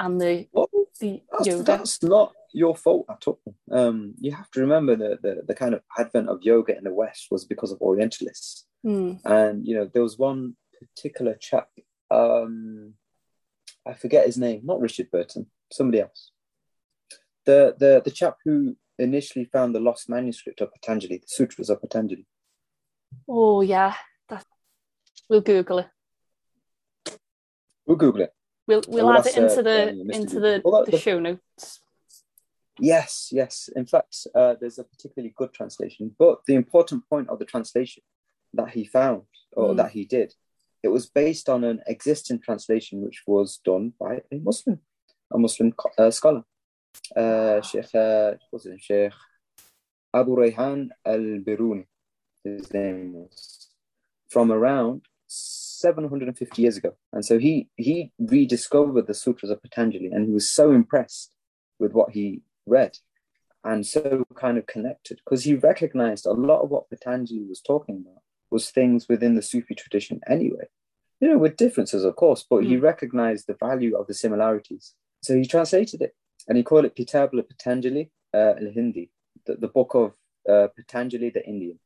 and the, well, the that's, yoga. That's not your fault at all. Um, you have to remember that the, the kind of advent of yoga in the West was because of Orientalists. Mm. And, you know, there was one particular chap, um, I forget his name, not Richard Burton, somebody else. The, the, the chap who initially found the lost manuscript of Patanjali, the Sutras of Patanjali. Oh, yeah. That, we'll Google it. We'll Google it. We'll we'll add it into uh, the into the, well, the, the, show notes. Yes, yes. In fact, uh, there's a particularly good translation, but the important point of the translation that he found or mm. that he did, it was based on an existing translation which was done by a Muslim, a Muslim uh, scholar, uh, Sheikh, uh, what's it, Sheikh Abu Rayhan al Biruni, his name was, from around 750 years ago. And so he he rediscovered the sutras of Patanjali and he was so impressed with what he read and so kind of connected because he recognized a lot of what Patanjali was talking about was things within the Sufi tradition anyway. You know, with differences, of course, but mm. he recognized the value of the similarities. So he translated it and he called it Kitab Patanjali uh, al Hindi, the, the book of uh, Patanjali the Indian.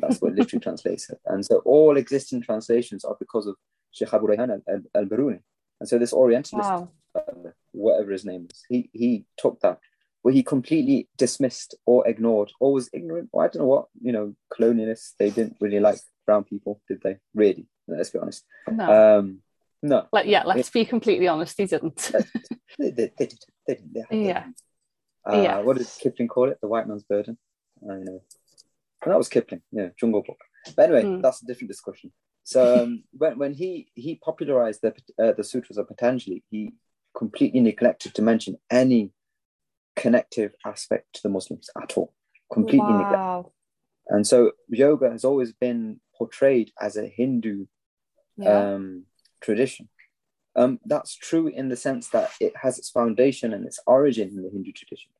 That's what literally [LAUGHS] translates it. And so all existing translations are because of Sheikh Abu Rayhan al Biruni. And so this Orientalist, wow. uh, whatever his name is, he, he took that, but he completely dismissed or ignored or was ignorant. Or I don't know what, you know, colonialists, they didn't really like brown people, did they? Really? Let's be honest. No. Um, No. Like, yeah, let's be completely honest, he didn't. [LAUGHS] they, they, they did. They did. They, they Yeah. Uh, Yeah. What did Kipling call it? The white man's burden. I know. And that was Kipling. Yeah, Jungle Book. But anyway, Mm. that's a different discussion. So um, [LAUGHS] when when he he popularized the uh, the sutras of Patanjali, he completely neglected to mention any connective aspect to the Muslims at all. Completely neglected. And so yoga has always been portrayed as a Hindu Yeah. um, tradition. Um, that's true in the sense that it has its foundation and its origin in the Hindu tradition,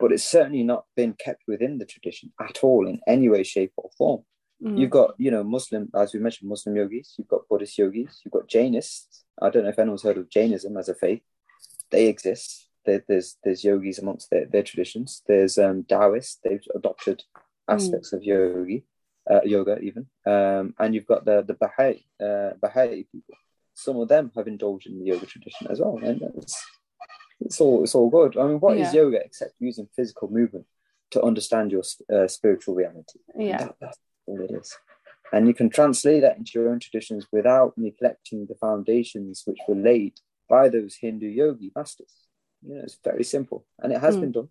but it's certainly not been kept within the tradition at all in any way, shape, or form. Mm. You've got, you know, Muslim, as we mentioned, Muslim yogis, you've got Buddhist yogis, you've got Jainists. I don't know if anyone's heard of Jainism as a faith. They exist. There, there's there's yogis amongst their, their traditions. There's um, Taoists. They've adopted aspects of yogi, uh, yoga even. Um, and you've got the the Baha'i uh, Baha'i people. Some of them have indulged in the yoga tradition as well, and it's it's all it's all good. I mean, what is Yeah. yoga except using physical movement to understand your uh, spiritual reality? yeah. That, that's all it is. And you can translate that into your own traditions without neglecting the foundations which were laid by those Hindu yogi masters. You know, it's very simple. And it has Hmm. been done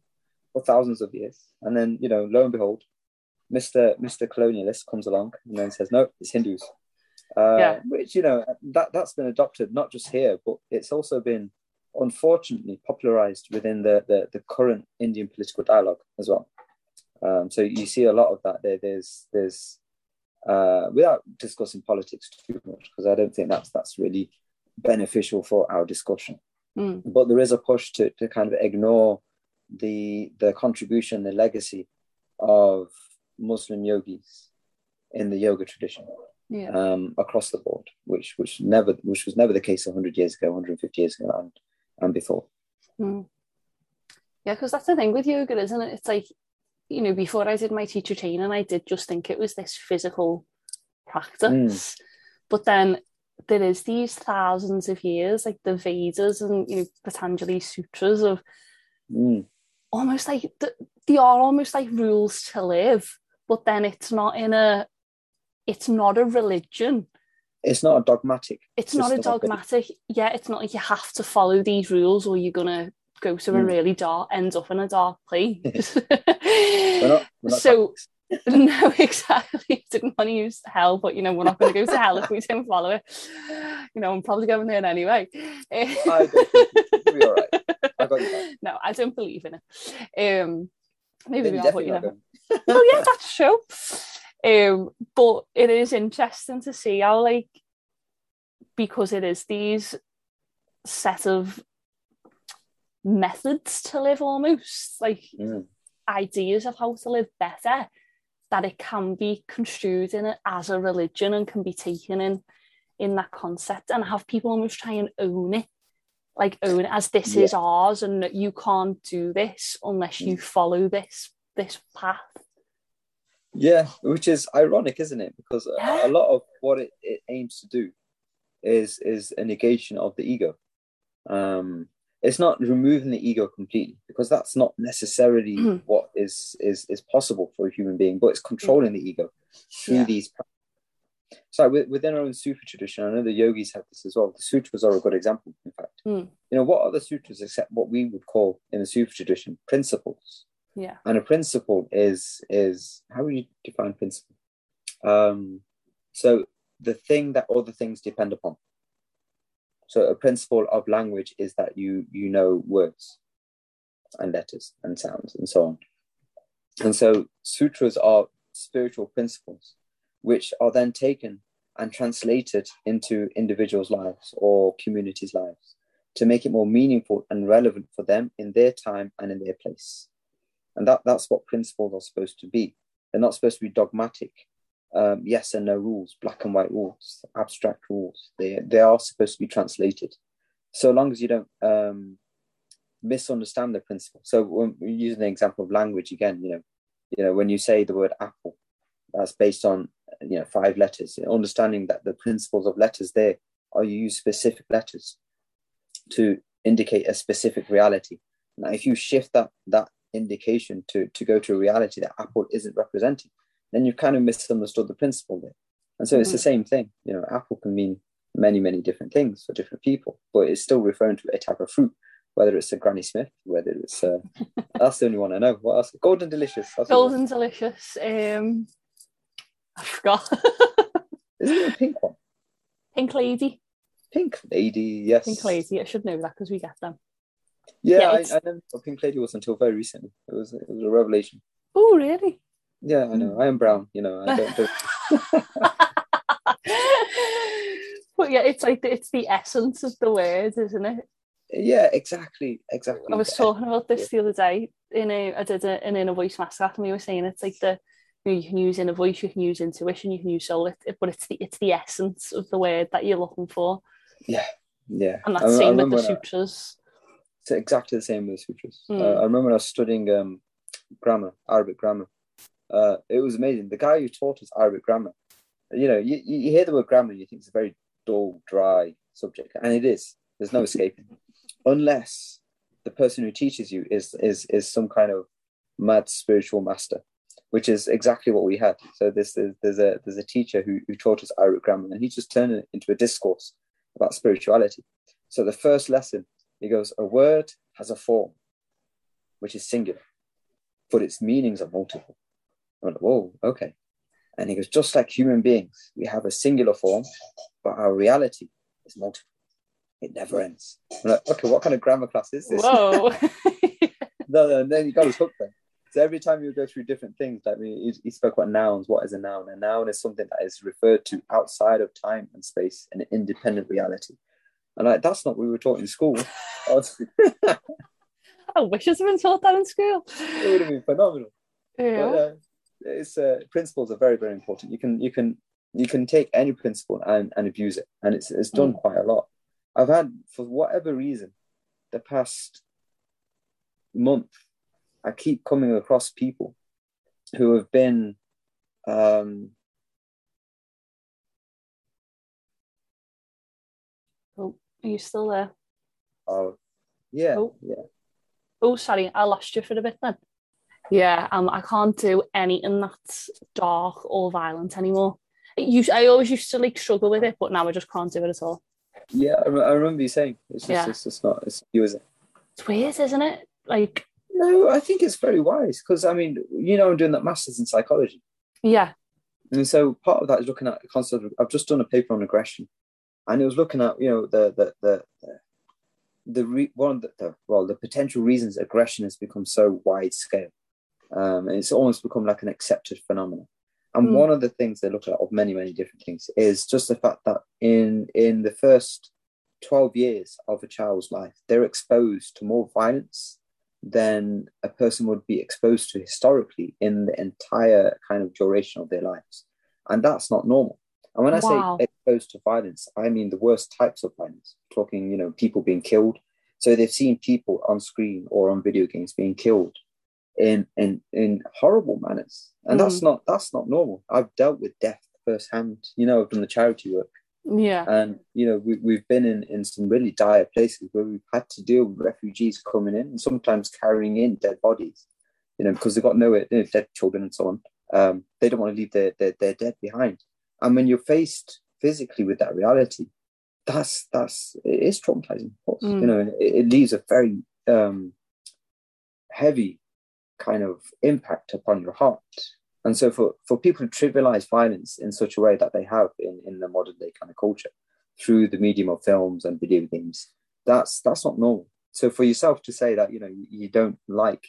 for thousands of years. And then, you know, lo and behold, Mr. Mr. Colonialist comes along and then says, no, it's Hindus. Uh, Yeah. Which, you know, that, that's been adopted not just here, but it's also been unfortunately popularized within the, the, the current Indian political dialogue as well. Um, so you see a lot of that there. There's there's uh, without discussing politics too much because I don't think that's that's really beneficial for our discussion. Mm. But there is a push to, to kind of ignore the the contribution, the legacy of Muslim yogis in the yoga tradition Yeah. um, across the board, which which never which was never the case 100 years ago, 150 years ago, and and before. Mm. Yeah, because that's the thing with yoga, isn't it? It's like, you know, before I did my teacher training, I did just think it was this physical practice. But then there is these thousands of years, like the Vedas and, you know, Patanjali sutras of Mm. almost like, th- they are almost like rules to live, but then it's not in a, it's not a religion. It's not a dogmatic. It's not a dogmatic. Yeah, it's not like you have to follow these rules or you're gonna go to a Mm. really dark, end up in a dark place. [LAUGHS] We're not, we're not [LAUGHS] so. [LAUGHS] no, exactly. Didn't want to use hell, but you know we're not going to go to hell if we [LAUGHS] don't follow it. You know, I'm probably going there anyway. I [LAUGHS] don't think you'll be all right. I got you no, I don't believe in it. Um, maybe we you're are, but you know. oh yeah, that's true. Um, but it is interesting to see how like because it is these set of methods to live almost like Mm. ideas of how to live better that it can be construed in it as a religion and can be taken in in that concept and have people almost try and own it like own it as this is ours and that you can't do this unless you follow this this path Yeah, which is ironic, isn't it? Because a- Yeah. a lot of what it, it aims to do is is a negation of the ego. Um, it's not removing the ego completely because that's not necessarily Mhm. what is is is possible for a human being, but it's controlling the ego through Yeah. these. So within our own sutra tradition, I know the yogis have this as well. The sutras are a good example, in fact. Mm. You know, what are the sutras except what we would call in the sutra tradition principles? yeah and a principle is is how would you define principle um so the thing that other things depend upon so a principle of language is that you you know words and letters and sounds and so on. And so sutras are spiritual principles which are then taken and translated into individuals lives or communities lives to make it more meaningful and relevant for them in their time and in their place. And that, that's what principles are supposed to be. They're not supposed to be dogmatic, um, yes and no rules, black and white rules, abstract rules. They, they are supposed to be translated. So long as you don't um, misunderstand the principle. So we're using the example of language again, you know, you know, when you say the word apple, that's based on you know five letters. Understanding that the principles of letters there are you use specific letters to indicate a specific reality. Now, if you shift that that indication to to go to a reality that apple isn't representing then you've kind of misunderstood the principle there and so it's the same thing you know apple can mean many, many different things for different people, but it's still referring to a type of fruit, whether it's a Granny Smith, whether it's uh, [LAUGHS] that's the only one I know. What else? Golden Delicious. That's Golden delicious. Um, I forgot. is. [LAUGHS] Isn't it a pink one? Pink lady. Pink Lady, yes. Pink lady. I should know that because we get them. Yeah, Yeah, I, I never thought Pink Lady was until very recently. It was it was a revelation. Oh, really? Yeah, I know. I am brown, you know. I don't, don't [LAUGHS] [LAUGHS] but yeah, it's like it's the essence of the word, isn't it? Yeah, exactly, exactly. I was talking about this the other day in a I did a, an inner voice mascot and we were saying it's like the you, know, you can use inner voice, you can use intuition, you can use soul, it, but it's the it's the essence of the word that you're looking for, Yeah, yeah. and that's I same with the when I- sutras. It's exactly the same with the sutras. Mm. Uh, I remember when I was studying um, grammar, Arabic grammar. Uh, it was amazing. The guy who taught us Arabic grammar, you know, you, you hear the word grammar you think it's a very dull, dry subject, and it is. There's no escaping, unless the person who teaches you is is is some kind of mad spiritual master, which is exactly what we had. So this is there's a there's a teacher who, who taught us Arabic grammar, and he just turned it into a discourse about spirituality. So the first lesson he goes, a word has a form, which is singular, but its meanings are multiple. Like, whoa, okay. And he goes, just like human beings, we have a singular form, but our reality is multiple. It never ends. I'm like, okay, what kind of grammar class is this? Whoa! [LAUGHS] [LAUGHS] no, no, and then he got us hooked then. So every time you go through different things, like we, he, spoke about nouns. What is a noun? A noun is something that is referred to outside of time and space, an independent reality. And like, that's not what we were taught in school. [LAUGHS] I I wish I'd been taught that in school. it would have been phenomenal. Yeah. But, uh, it's uh, principles are very very important. You can you can you can take any principle and, and abuse it, and it's it's done quite a lot. I've had for whatever reason, the past month, I keep coming across people who have been um, Oh, are you still there? oh, yeah Oh. yeah Oh, sorry, I lost you for a bit then. Yeah, um, I can't do anything that's dark or violent anymore. It used, I always used to like struggle with it, but now I just can't do it at all. yeah. I, re- I remember you saying it's just Yeah. it's just not it's you is it. It's weird, isn't it? Like, No, I think it's very wise because I mean, you know, I'm doing that masters in psychology. yeah, And so part of that is looking at the concept. Of, I've just done a paper on aggression, and it was looking at you know the the the the, the re, one of the, the well the potential reasons aggression has become so wide scale, um, and it's almost become like an accepted phenomenon. And Mm. one of the things they look at of many many different things is just the fact that in in the first twelve years of a child's life, they're exposed to more violence than a person would be exposed to historically in the entire kind of duration of their lives. And that's not normal. And when I Wow. say exposed to violence, I mean the worst types of violence, talking, you know, people being killed. So they've seen people on screen or on video games being killed in in, in horrible manners. And that's not that's not normal. I've dealt with death firsthand. You know, I've done the charity work yeah, and you know we, we've been in, in some really dire places where we've had to deal with refugees coming in and sometimes carrying in dead bodies you know because they've got nowhere you know, dead children and so on um, they don't want to leave their, their, their dead behind and when you're faced physically with that reality that's that's it is traumatizing of course Mm. you know it, it leaves a very um, heavy kind of impact upon your heart and so for, for people to trivialize violence in such a way that they have in, in the modern day kind of culture through the medium of films and video games, that's that's not normal. So for yourself to say that, you know, you, don't like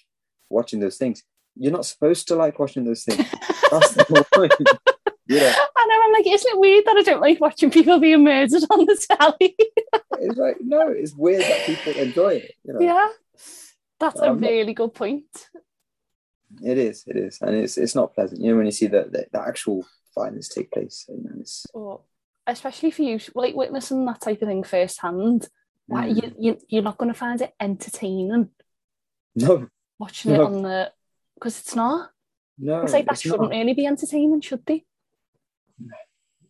watching those things, you're not supposed to like watching those things. [LAUGHS] That's the whole point. Yeah. I know. I'm like, isn't it weird that I don't like watching people being murdered on the telly? [LAUGHS] It's like, no, it's weird that people enjoy it. You know, yeah, that's a not- really good point. It is, it is. And it's it's not pleasant. You know, when you see the, the, the actual violence take place, know, it's Or especially for you, like witnessing that type of thing firsthand, like, Mm. you, you you're not going to find it entertaining no, watching it on the because it's not. no, It's like that it's shouldn't not. really be entertaining, should they?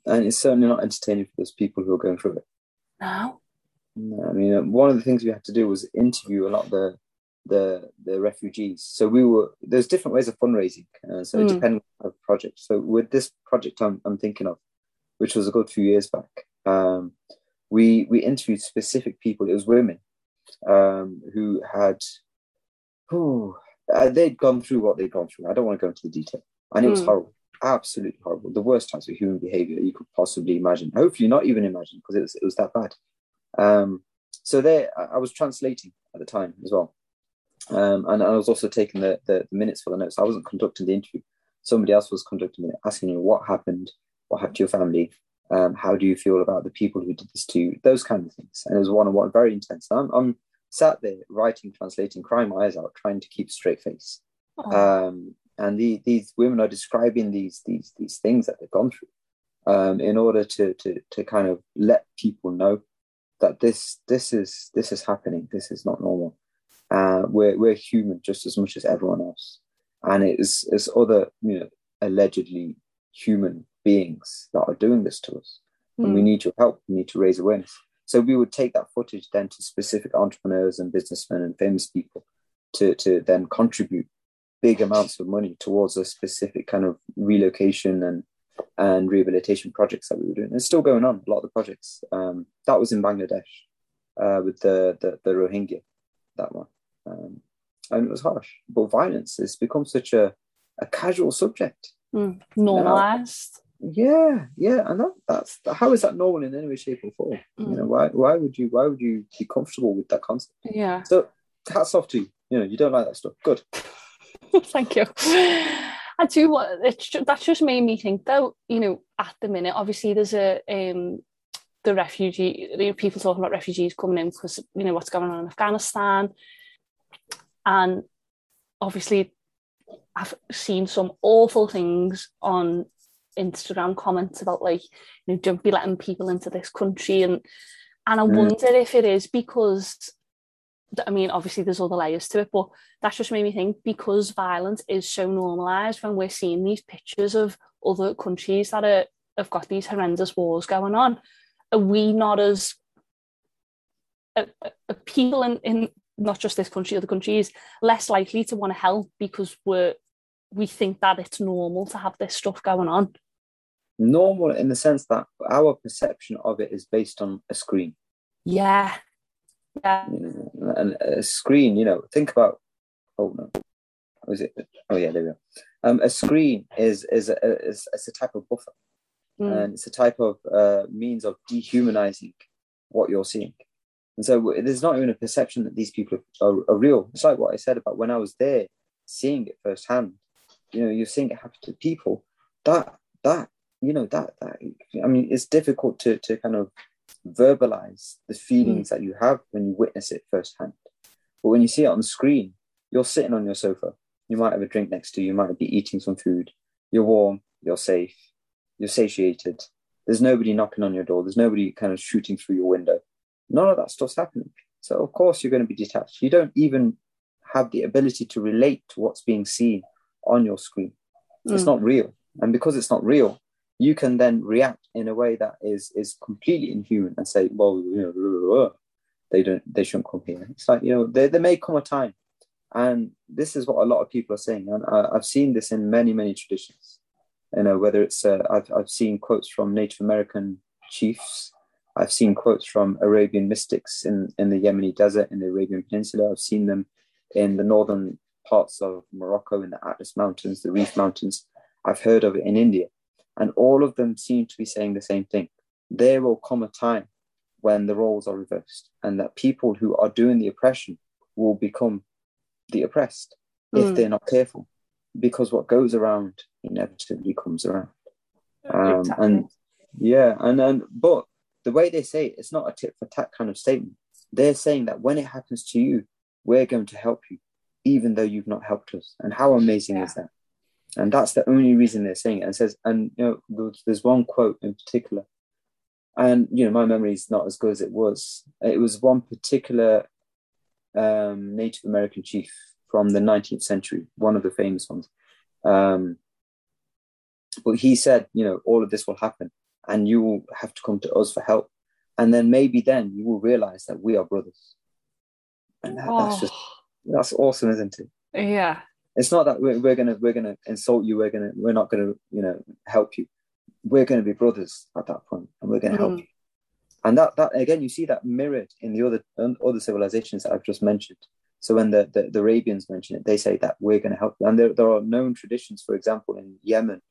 And it's certainly not entertaining for those people who are going through it. No. No, I mean, one of the things we had to do was interview a lot of the the the refugees. So we were there's different ways of fundraising. Uh, so Mm. depending on the project. So with this project I'm I'm thinking of, which was a good few years back, Um, we we interviewed specific people. It was women um, who had, oh, they'd gone through what they'd gone through. I don't want to go into the detail, and it was Mm. horrible, absolutely horrible. The worst types of human behavior you could possibly imagine. Hopefully, not even imagine, because it was it was that bad. Um, so there, I was translating at the time as well, um, and I was also taking the, the the minutes for the notes. I wasn't conducting the interview. Somebody else was conducting it, asking you what happened, what happened to your family, um, how do you feel about the people who did this to you, those kind of things. And it was one on one, very intense. And I'm, I'm sat there writing, translating, crying my eyes out, trying to keep a straight face. Oh, Um, and the, these women are describing these these these things that they've gone through um, in order to, to to kind of let people know that this this is this is happening. This is not normal. Uh, we're we're human just as much as everyone else, and it's it's other you know allegedly human beings that are doing this to us and we mm, need your help. We need to raise awareness. So we would take that footage then to specific entrepreneurs and businessmen and famous people to, to then contribute big amounts of money towards a specific kind of relocation and and rehabilitation projects that we were doing. It's still going on, a lot of the projects. Um, that was in Bangladesh uh, with the, the, the Rohingya, that one. Um, and it was harsh. But violence has become such a, a casual subject. mm, normalized. Yeah, yeah, and that, that's how is that normal in any way, shape, or form? You know, why why would you why would you be comfortable with that concept? Yeah. So hats off to you. You know, you don't like that stuff. Good. [LAUGHS] Thank you. I do what it's ju- that's just made me think though, you know, at the minute, obviously there's a um the refugee people talking about refugees coming in because you know what's going on in Afghanistan. And obviously I've seen some awful things on Instagram comments about like, you know, don't be letting people into this country and and I Mm. wonder if it is because I mean, obviously there's other layers to it, but that's just made me think because violence is so normalized when we're seeing these pictures of other countries that are have got these horrendous wars going on, are we not as a, a- a people in, in not just this country, other countries, less likely to want to help because we're we think that it's normal to have this stuff going on. Normal in the sense that our perception of it is based on a screen. Yeah. Yeah. And a screen. You know, think about. Oh no, was it? Oh yeah, there we go. Um, a screen is is a, is, is a type of buffer. Mm. and it's a type of uh, means of dehumanizing what you're seeing. And so there's not even a perception that these people are, are real. It's like what I said about when I was there, seeing it firsthand. You know, you're seeing it happen to people. That that you know that that I mean, it's difficult to to kind of verbalize the feelings hmm. that you have when you witness it firsthand. But when you see it on screen, you're sitting on your sofa. You might have a drink next to you. You might be eating some food. You're warm. You're safe you're satiated. There's nobody knocking on your door. There's nobody kind of shooting through your window. None of that stuff's happening. So of course you're going to be detached. You don't even have the ability to relate to what's being seen on your screen. It's Mm. not real. And because it's not real, you can then react in a way that is is completely inhuman and say, well, you know, they don't they shouldn't come here. It's like, you know, there, there may come a time. And this is what a lot of people are saying. And I, I've seen this in many, many traditions you know whether it's uh, I've, I've seen quotes from native american chiefs i've seen quotes from arabian mystics in, in the yemeni desert in the arabian peninsula i've seen them in the northern parts of morocco in the atlas mountains the Rif mountains i've heard of it in india and all of them seem to be saying the same thing there will come a time when the roles are reversed and that people who are doing the oppression will become the oppressed if Mm. they're not careful because what goes around inevitably comes around. Um, Exactly. And yeah, and then but the way they say it, it's not a tit for tat kind of statement. They're saying that when it happens to you, we're going to help you, even though you've not helped us. And how amazing is that? And that's the only reason they're saying it. And it says, and you know, there's- there's one quote in particular, and you know, my memory is not as good as it was. It was one particular um, Native American chief from the 19th century, one of the famous ones. Um, but he said, you know, all of this will happen and you will have to come to us for help. And then maybe then you will realize that we are brothers. And that, that's just, that's awesome, isn't it? Oh, yeah. It's not that we're, we're gonna we're gonna insult you. We're gonna we're not gonna you know help you. We're gonna be brothers at that point, and we're gonna help Mm. you. and that that again you see that mirrored in the other other civilizations that I've just mentioned. So when the, the, the Arabians mention it, they say that we're going to help. And there, there are known traditions, for example, in Yemen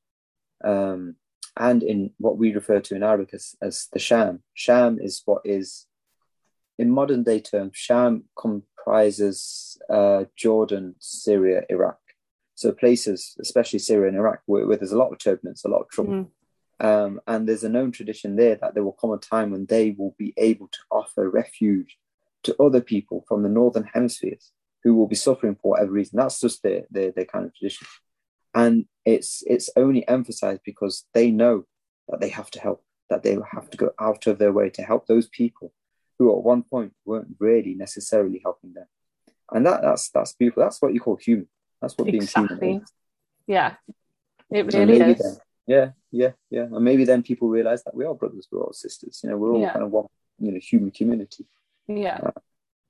um, and in what we refer to in Arabic as, as the Sham. Sham is what is, in modern day terms, Sham comprises uh, Jordan, Syria, Iraq. So places, especially Syria and Iraq, where, where there's a lot of turbulence, a lot of trouble. Mm. Um, and there's a known tradition there that there will come a time when they will be able to offer refuge to other people from the northern hemispheres who will be suffering for whatever reason. That's just their, their, their kind of tradition. And it's it's only emphasized because they know that they have to help, that they have to go out of their way to help those people who at one point weren't really necessarily helping them. And that that's that's beautiful. That's what you call human. That's what exactly. being human is. Yeah. It really is. Then, yeah, yeah, yeah. And maybe then people realize that we are brothers, we're all sisters. You know, we're all yeah. kind of one, you know, human community. Yeah. Uh,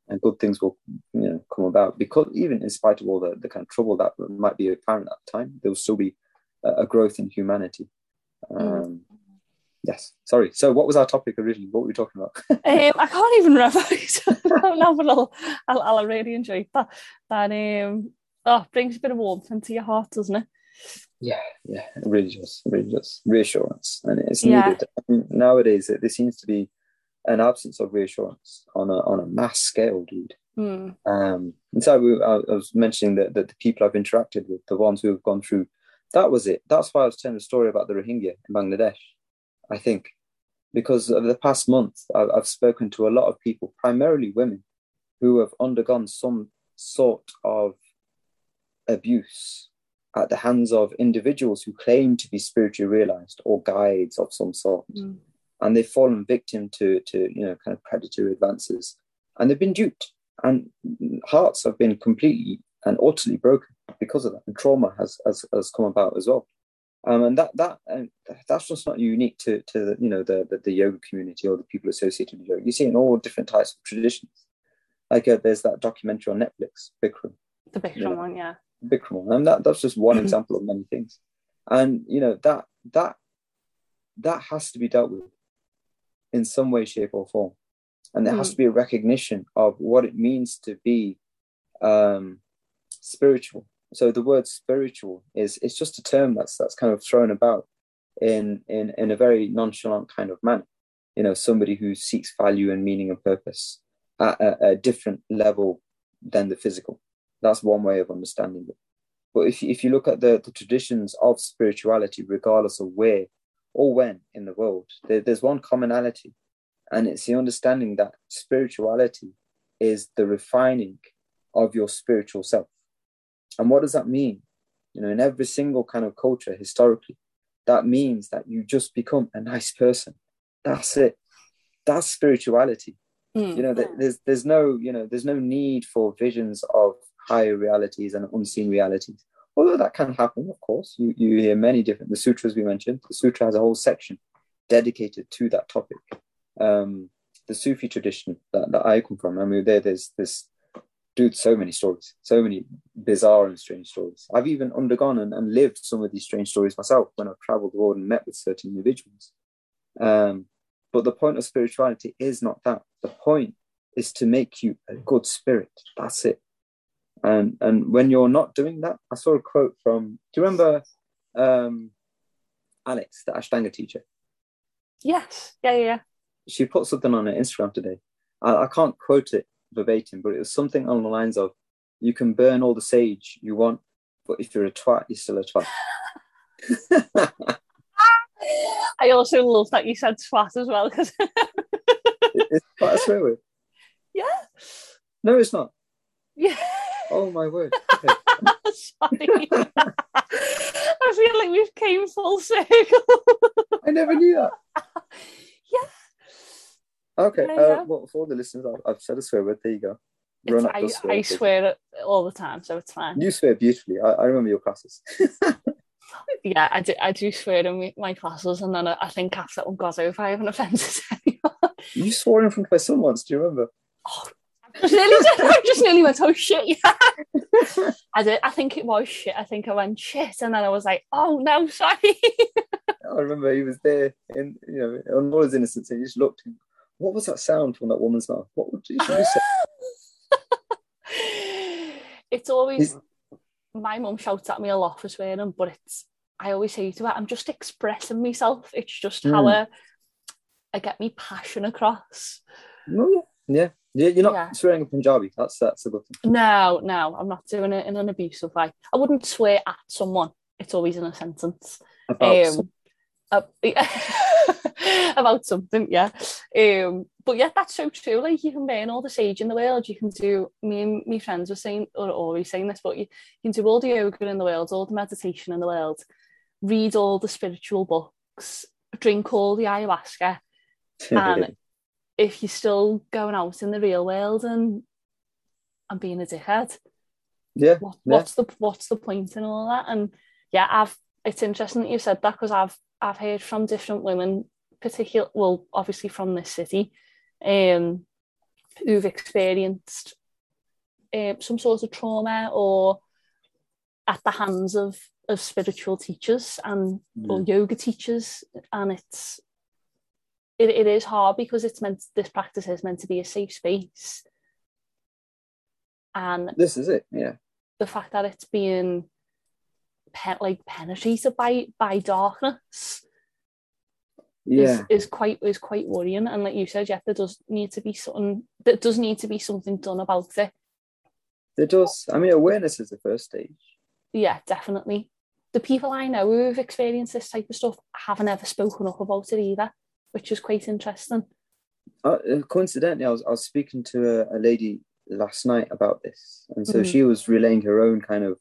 and good things will, you know, come about because even in spite of all the, the kind of trouble that might be apparent at the time, there will still be a, a growth in humanity. Mm. Um, mm. Yes. Sorry. So, what was our topic originally? What were we talking about? [LAUGHS] um, I can't even remember. [LAUGHS] but I'll, I'll, I'll really enjoy that. That um, oh, brings a bit of warmth into your heart, doesn't it? Yeah, yeah, it really does. It really does. Reassurance, and it's needed. Yeah. I mean, nowadays, there seems to be an absence of reassurance on a on a mass scale, dude. Mm. Um, and so we, I, I, was mentioning that, that the people I've interacted with, the ones who have gone through, that was it. That's why I was telling the story about the Rohingya in Bangladesh. I think because of the past month, I've, I've spoken to a lot of people, primarily women, who have undergone some sort of abuse at the hands of individuals who claim to be spiritually realized or guides of some sort. Mm and they've fallen victim to to you know kind of predatory advances. And they've been duped. And hearts have been completely and utterly broken because of that. And trauma has has, has come about as well. Um, and that that and that's just not unique to to the, you know the, the, the yoga community or the people associated with yoga. You see in all different types of traditions. Like uh, there's that documentary on netflix bikram. The bikram you know, one yeah. Bikram one. And that, that's just one example of many things. And you know that that that has to be dealt with in some way, shape, or form. And there mm. has hmm. to be a recognition of what it means to be um, spiritual. So the word spiritual is it's just a term that's that's kind of thrown about in in in a very nonchalant kind of manner. You know, somebody who seeks value and meaning and purpose at a, a different level than the physical. That's one way of understanding it. But if if you look at the, the traditions of spirituality, regardless of where or when in the world. There, there's one commonality, and it's the understanding that spirituality is the refining of your spiritual self. And what does that mean? You know, in every single kind of culture historically, that means that you just become a nice person. That's it. That's spirituality. Mm. You know, there's there's no you know there's no need for visions of higher realities and unseen realities although that can happen, of course. You, you hear many different, the sutras we mentioned, the sutra has a whole section dedicated to that topic. Um, the Sufi tradition that, that I come from, I mean, there, there's this, dude, so many stories, so many bizarre and strange stories. I've even undergone and, and lived some of these strange stories myself when I've traveled the world and met with certain individuals. Um, but the point of spirituality is not that. The point is to make you a good spirit. That's it. And and when you're not doing that, I saw a quote from. Do you remember um, Alex, the Ashtanga teacher? Yes. Yeah, yeah. She put something on her Instagram today. I, I can't quote it verbatim, but it was something along the lines of, "You can burn all the sage you want, but if you're a twat, you're still a twat." [LAUGHS] [LAUGHS] I also love that you said twat as well because it's quite a swear [LAUGHS] word. Yeah. No, it's not. Yeah. Oh my word. Okay. [LAUGHS] Sorry. [LAUGHS] I feel like we've came full circle. [LAUGHS] I never knew that. yeah. Okay. Yeah, uh, well, for the listeners, I've, I've, said a swear word. There you go. I, swear, I swear it all the time, so it's fine. You swear beautifully. I, I remember your classes. yeah, I do, I do swear in my classes, and then I, I think after that one goes over, I haven't offended anyone. You swore in front of my son once, do you remember? Oh, just nearly, [LAUGHS] [LAUGHS] I just nearly went, oh shit, yeah. [LAUGHS] I did. I think it was shit. I think I went shit, and then I was like, oh no, sorry. I remember he was there, in you know, on all his innocence, and he just looked. And, what was that sound from that woman's mouth? What would you say? it's always my mum shouts at me a lot for swearing, but it's I always say to her, I'm just expressing myself. It's just how Mm. I, I get me passion across. Oh, yeah, yeah. You're not Yeah. swearing in Punjabi. That's that's a good thing. No, no, I'm not doing it in an abusive way. I wouldn't swear at someone. It's always in a sentence. About Um, some- uh, [LAUGHS] about something, yeah. Um, but yeah, that's so true. Like you can burn all the sage in the world. You can do. Me and my friends were saying, or always saying this, but you, you can do all the yoga in the world, all the meditation in the world, read all the spiritual books, drink all the ayahuasca, [LAUGHS] and if you're still going out in the real world and and being a dickhead, yeah, what, yeah. what's the what's the point in all that? And yeah, I've it's interesting that you said that because I've I've heard from different women, particular well, obviously from this city, um, who've experienced um, some sort of trauma or at the hands of of spiritual teachers and or yoga teachers, and it's it, it is hard because it's meant this practice is meant to be a safe space, and This is it. Yeah, the fact that it's being pe- like penetrated by by darkness yeah. is, is quite is quite worrying and like you said yeah there does need to be something there does need to be something done about it There does. I mean, awareness is the first stage. yeah definitely the people I know who've experienced this type of stuff haven't ever spoken up about it either which is quite interesting Uh, uh, coincidentally, I was I was speaking to a, a lady last night about this, and so Mhm. she was relaying her own kind of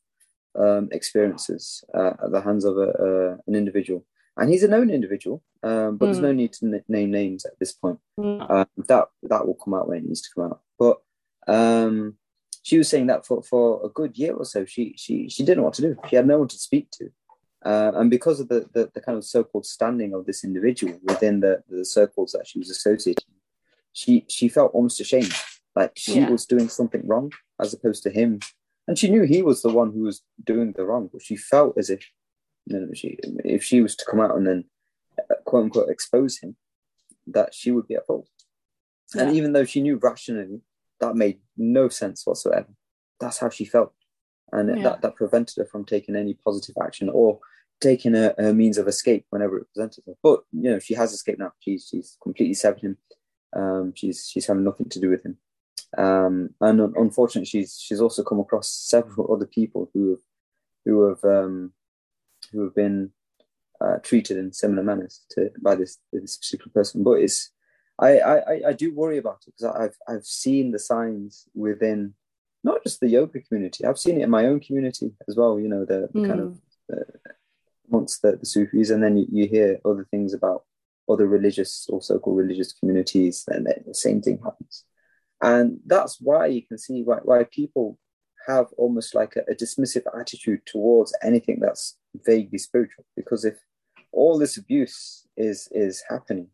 um, experiences uh, at the hands of a, uh, an individual, and he's a known individual, um, but there's no need to n- name names at this point. Mm, Um, that that will come out when it needs to come out. But um, she was saying that for, for a good year or so, she she she didn't know what to do. She had no one to speak to, uh, and because of the, the the kind of so-called standing of this individual within the the circles that she was associated, she she felt almost ashamed, like she Yeah. was doing something wrong as opposed to him, and she knew he was the one who was doing the wrong, but she felt as if you know, she if she was to come out and then uh, quote unquote expose him, that she would be at fault. And even though she knew rationally that made no sense whatsoever, that's how she felt. And Yeah. that, that prevented her from taking any positive action or taking a, a means of escape whenever it presented her. But you know, she has escaped now. She's she's completely severed him. Um, she's she's having nothing to do with him. Um, and un- unfortunately, she's she's also come across several other people who have who have um, who have been uh, treated in similar manners to by this this particular person. But it's I I, I do worry about it because I've I've seen the signs within not just the yoga community. I've seen it in my own community as well. You know the, the kind of uh, amongst the, the Sufis, and then you, you hear other things about other religious or so-called religious communities, and then the same thing happens. And that's why you can see why, why people have almost like a, a dismissive attitude towards anything that's vaguely spiritual. Because if all this abuse is is happening,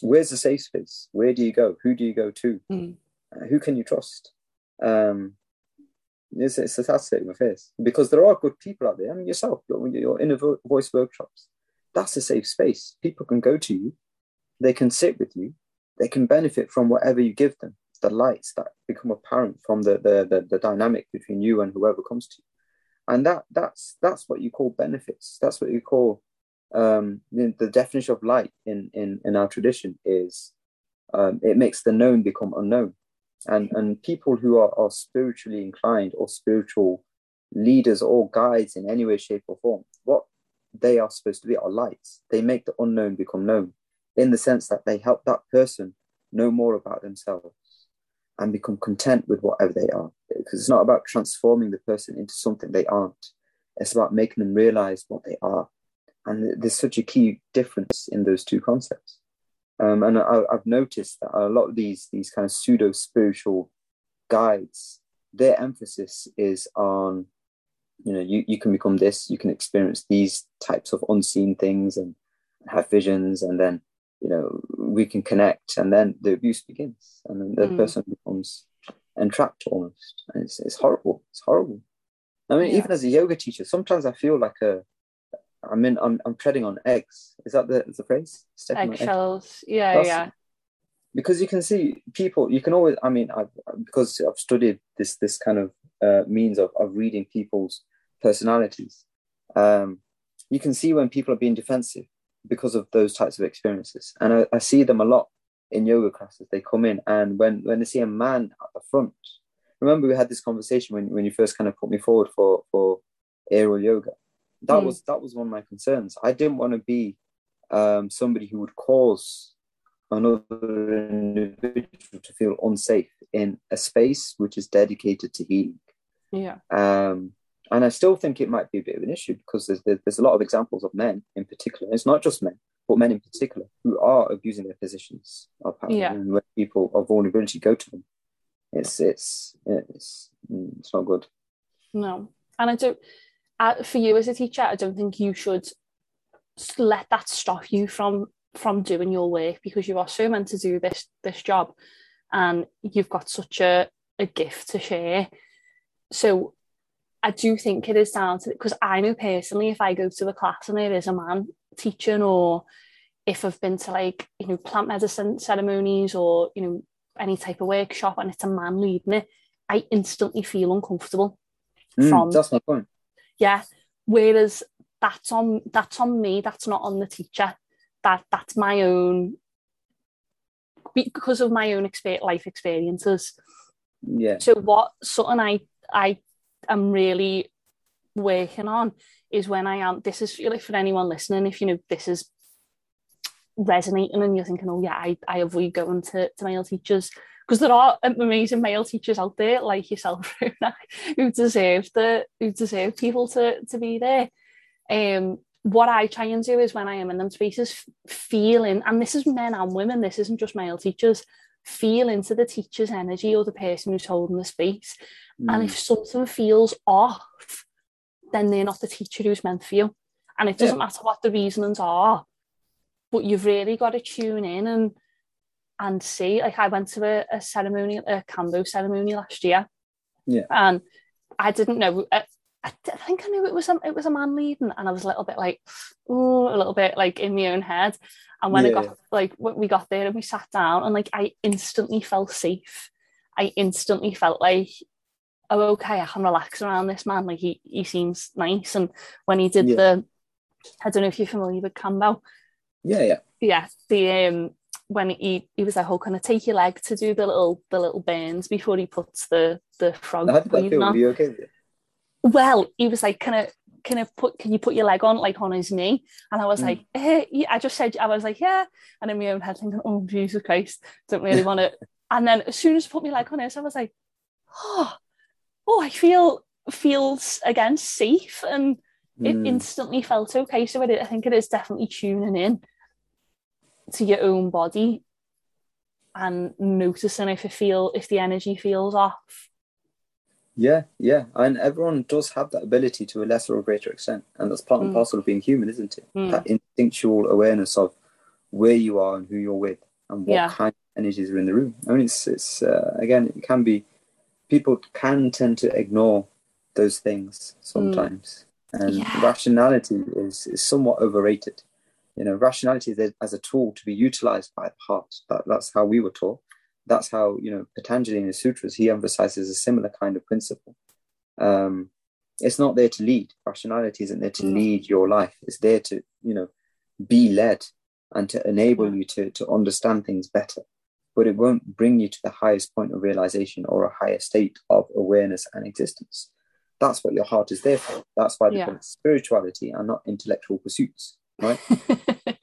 where's the safe space? Where do you go? Who do you go to? Mm. Uh, who can you trust? Um, it's, it's a of affairs because there are good people out there. I mean, yourself, your, your inner voice workshops, that's a safe space. People can go to you, they can sit with you, they can benefit from whatever you give them. The lights that become apparent from the the, the, the dynamic between you and whoever comes to you, and that that's that's what you call benefits. That's what you call um, the, the definition of light in in in our tradition is um, it makes the known become unknown and and people who are, are spiritually inclined or spiritual leaders or guides in any way shape or form what they are supposed to be are lights. They make the unknown become known in the sense that they help that person know more about themselves and become content with whatever they are. Because it's not about transforming the person into something they aren't. It's about making them realize what they are. And there's such a key difference in those two concepts um, and I, I've noticed that a lot of these these kind of pseudo spiritual guides, their emphasis is on, you know, you, you can become this, you can experience these types of unseen things and have visions, and then you know we can connect, and then the abuse begins, and then the Mm. person becomes entrapped almost, and it's it's horrible. It's horrible. I mean, Yeah. even as a yoga teacher, sometimes I feel like a I'm in. I'm, I'm treading on eggs. Is that the, the phrase? Stepping on eggs. eggshells yeah That's- yeah because you can see people. You can always. I mean, I've, because I've studied this this kind of uh, means of of reading people's personalities. Um, you can see when people are being defensive because of those types of experiences, and I, I see them a lot in yoga classes. They come in, and when when they see a man at the front, remember we had this conversation when when you first kind of put me forward for for aerial yoga. That Mm. was that was one of my concerns. I didn't want to be um, somebody who would cause another individual to feel unsafe in a space which is dedicated to healing. Yeah. Um, and I still think it might be a bit of an issue because there's, there's a lot of examples of men in particular. It's not just men, but men in particular who are abusing their positions of power. Yeah. And when people of vulnerability go to them, it's it's it's it's not good. No. And I don't, uh, for you as a teacher, I don't think you should let that stop you from from doing your work because you are so meant to do this this job and you've got such a, a gift to share. So I do think it is down to because I know personally if I go to the class and there is a man teaching or if I've been to like, you know, plant medicine ceremonies or, you know, any type of workshop and it's a man leading it, I instantly feel uncomfortable. Mm, From- that's my point. Yeah. Whereas that's on that's on me, that's not on the teacher. That that's my own because of my own exper- life experiences. Yeah. So what something I I am really working on is when I am this is really for anyone listening, if you know this is resonating and you're thinking, oh yeah, I, I avoid going to, to male teachers. Because there are amazing male teachers out there like yourself, [LAUGHS] who deserve the who deserve people to to be there. Um what I try and do is when I am in them spaces, feeling, and this is men and women, this isn't just male teachers, feel into the teacher's energy or the person who's holding the space. And Mm. if something feels off, then they're not the teacher who's meant for you. And it doesn't matter what the reasonings are, but you've really got to tune in and and see. Like I went to a, a ceremony, a Kambo ceremony last year. Yeah. And I didn't know. I, I I think I knew it was a, it was a man leading, and I was a little bit like, oh, a little bit like in my own head. And when I got like when we got there and we sat down, and like I instantly felt safe. I instantly felt like, oh, okay, I can relax around this man. Like he he seems nice. And when he did Yeah. the, I don't know if you're familiar with Kambo. Yeah, yeah. Yeah, the um when he he was like, oh, can I take your leg to do the little the little burns before he puts the the frog How did that breathing feel? On? okay? Well, he was like, "Can I, can I put, can you put your leg on, like on his knee?" And I was Mm. like, eh, yeah. I just said, I was like, "Yeah," and in my own head thinking, "Oh Jesus Christ, don't really [LAUGHS] want it. And then as soon as I put my leg on his, I was like, "Oh, oh, I feel feels again safe," and it Mm. instantly felt okay. So it, I think it is definitely tuning in to your own body and noticing if it feel if the energy feels off. Yeah, yeah. And everyone does have that ability to a lesser or greater extent. And that's part and Mm. parcel of being human, isn't it? Mm. That instinctual awareness of where you are and who you're with and what Yeah. kind of energies are in the room. I mean, it's, it's uh, again, it can be, people can tend to ignore those things sometimes. And Mm. Yeah. rationality is, is somewhat overrated. You know, rationality is as a tool to be utilized by the heart. That, that's how we were taught. That's how, you know, Patanjali in his sutras, he emphasizes a similar kind of principle. Um, it's not there to lead. Rationality isn't there to Mm. lead your life. It's there to, you know, be led and to enable you to, to understand things better. But it won't bring you to the highest point of realization or a higher state of awareness and existence. That's what your heart is there for. That's why they Yeah. it spirituality and not intellectual pursuits, right?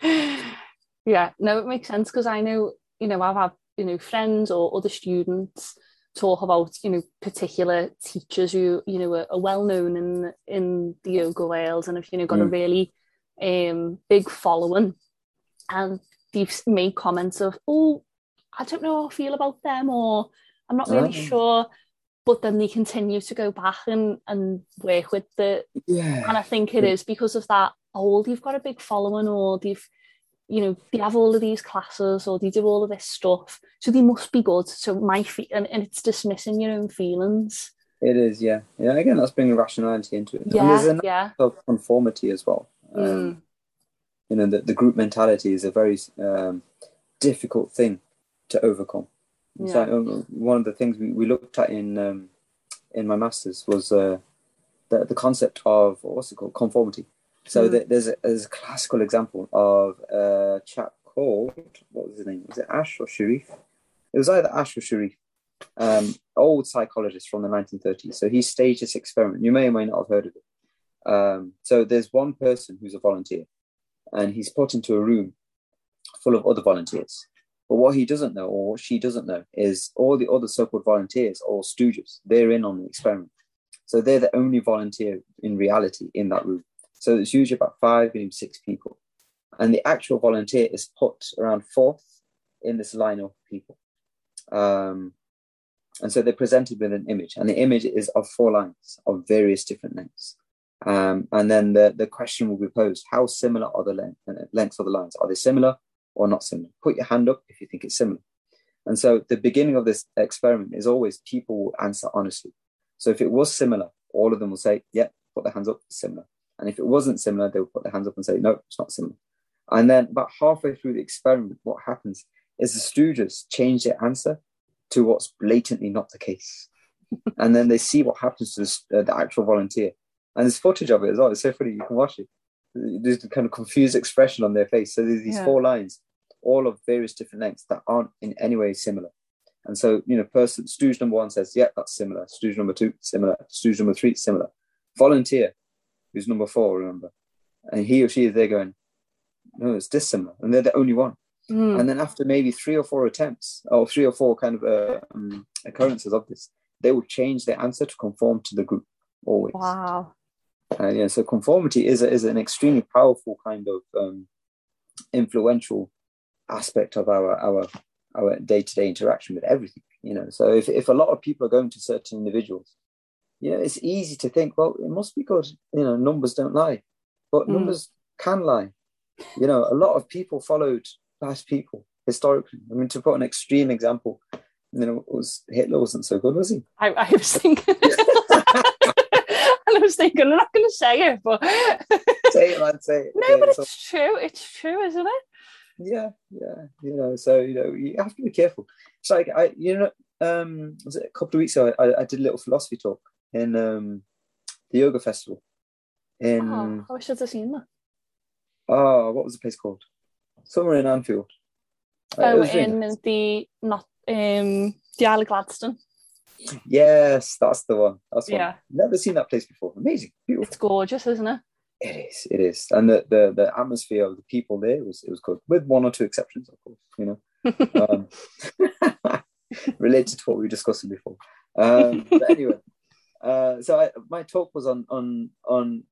[LAUGHS] yeah, no, it makes sense because I know, you know, I've had, you know, friends or other students talk about, you know, particular teachers who, you know, are, are well known in in the yoga world and have, you know, got a Mm. really um big following. And they've made comments of, oh, I don't know how I feel about them or I'm not really Ah. sure. But then they continue to go back and, and work with the Yeah. and I think it is because of that, oh, you've got a big following or they've, you know, they have all of these classes or they do all of this stuff. So they must be good. So my fe- and, and it's dismissing your own feelings. It is, yeah. Yeah, again, that's bringing rationality into it. And Yeah, there's an yeah. of conformity as well. Um, Mm, you know, the, the group mentality is a very um, difficult thing to overcome. Yeah. So um, one of the things we, we looked at in um, in my masters was uh, the the concept of what's it called conformity. So mm. there's a, there's a classical example of a chap called what was his name? Was it Asch or Sherif? It was either Asch or Sherif, um, old psychologist from the 1930s. So he staged this experiment. You may or may not have heard of it. Um, so there's one person who's a volunteer, and he's put into a room full of other volunteers. But what he doesn't know, or what she doesn't know, is all the other so-called volunteers, or stooges, they're in on the experiment. So they're the only volunteer in reality in that room. So it's usually about five, maybe six people. And the actual volunteer is put around fourth in this line of people. Um, and so they're presented with an image, and the image is of four lines of various different lengths. Um, and then the, the question will be posed how similar are the length, uh, lengths of the lines? Are they similar or not similar? Put your hand up if you think it's similar. And so the beginning of this experiment is always people will answer honestly. So if it was similar, all of them will say, yeah, put their hands up, similar. And if it wasn't similar, they will put their hands up and say, no, it's not similar. And then about halfway through the experiment, what happens is the students change their answer to what's blatantly not the case. [LAUGHS] and then they see what happens to the, uh, the actual volunteer. And there's footage of it as well. It's so funny. You can watch it. There's the kind of confused expression on their face. So there's these yeah. four lines, all of various different lengths that aren't in any way similar. And so, you know, person stooge number one says, yeah, that's similar. Stooge number two, similar. Stooge number three, similar. Volunteer, who's number four, remember? And he or she is there going, no, it's dissimilar. And they're the only one. Mm. And then after maybe three or four attempts, or three or four kind of uh, um, occurrences of this, they will change their answer to conform to the group always. Wow. Uh, yeah, so conformity is a, is an extremely powerful kind of um, influential aspect of our our our day to day interaction with everything. You know, so if if a lot of people are going to certain individuals, you know, it's easy to think, well, it must be good. You know, numbers don't lie, but mm. numbers can lie. You know, a lot of people followed past people historically. I mean, to put an extreme example, you know, was Hitler wasn't so good, was he? I, I was thinking. [LAUGHS] and I was thinking, I'm not going to say it, but [LAUGHS] say it, man, say it. No, yeah, but it's, it's true. It's true, isn't it? Yeah, yeah. You know, so you know, you have to be careful. It's like I, you know, um, was it a couple of weeks ago? I, I did a little philosophy talk in um the yoga festival. In oh, I should have seen that. Oh, what was the place called? Somewhere in Anfield. Uh, oh, in nice. the not um the Isla Gladstone. Yes, that's the one. That's one. Yeah. Never seen that place before. Amazing, beautiful. It's gorgeous, isn't it? It is. It is, and the the, the atmosphere of the people there was it was good, with one or two exceptions, of course. You know, [LAUGHS] um, [LAUGHS] related to what we were discussing before. Um, but anyway, uh, so I, my talk was on on on.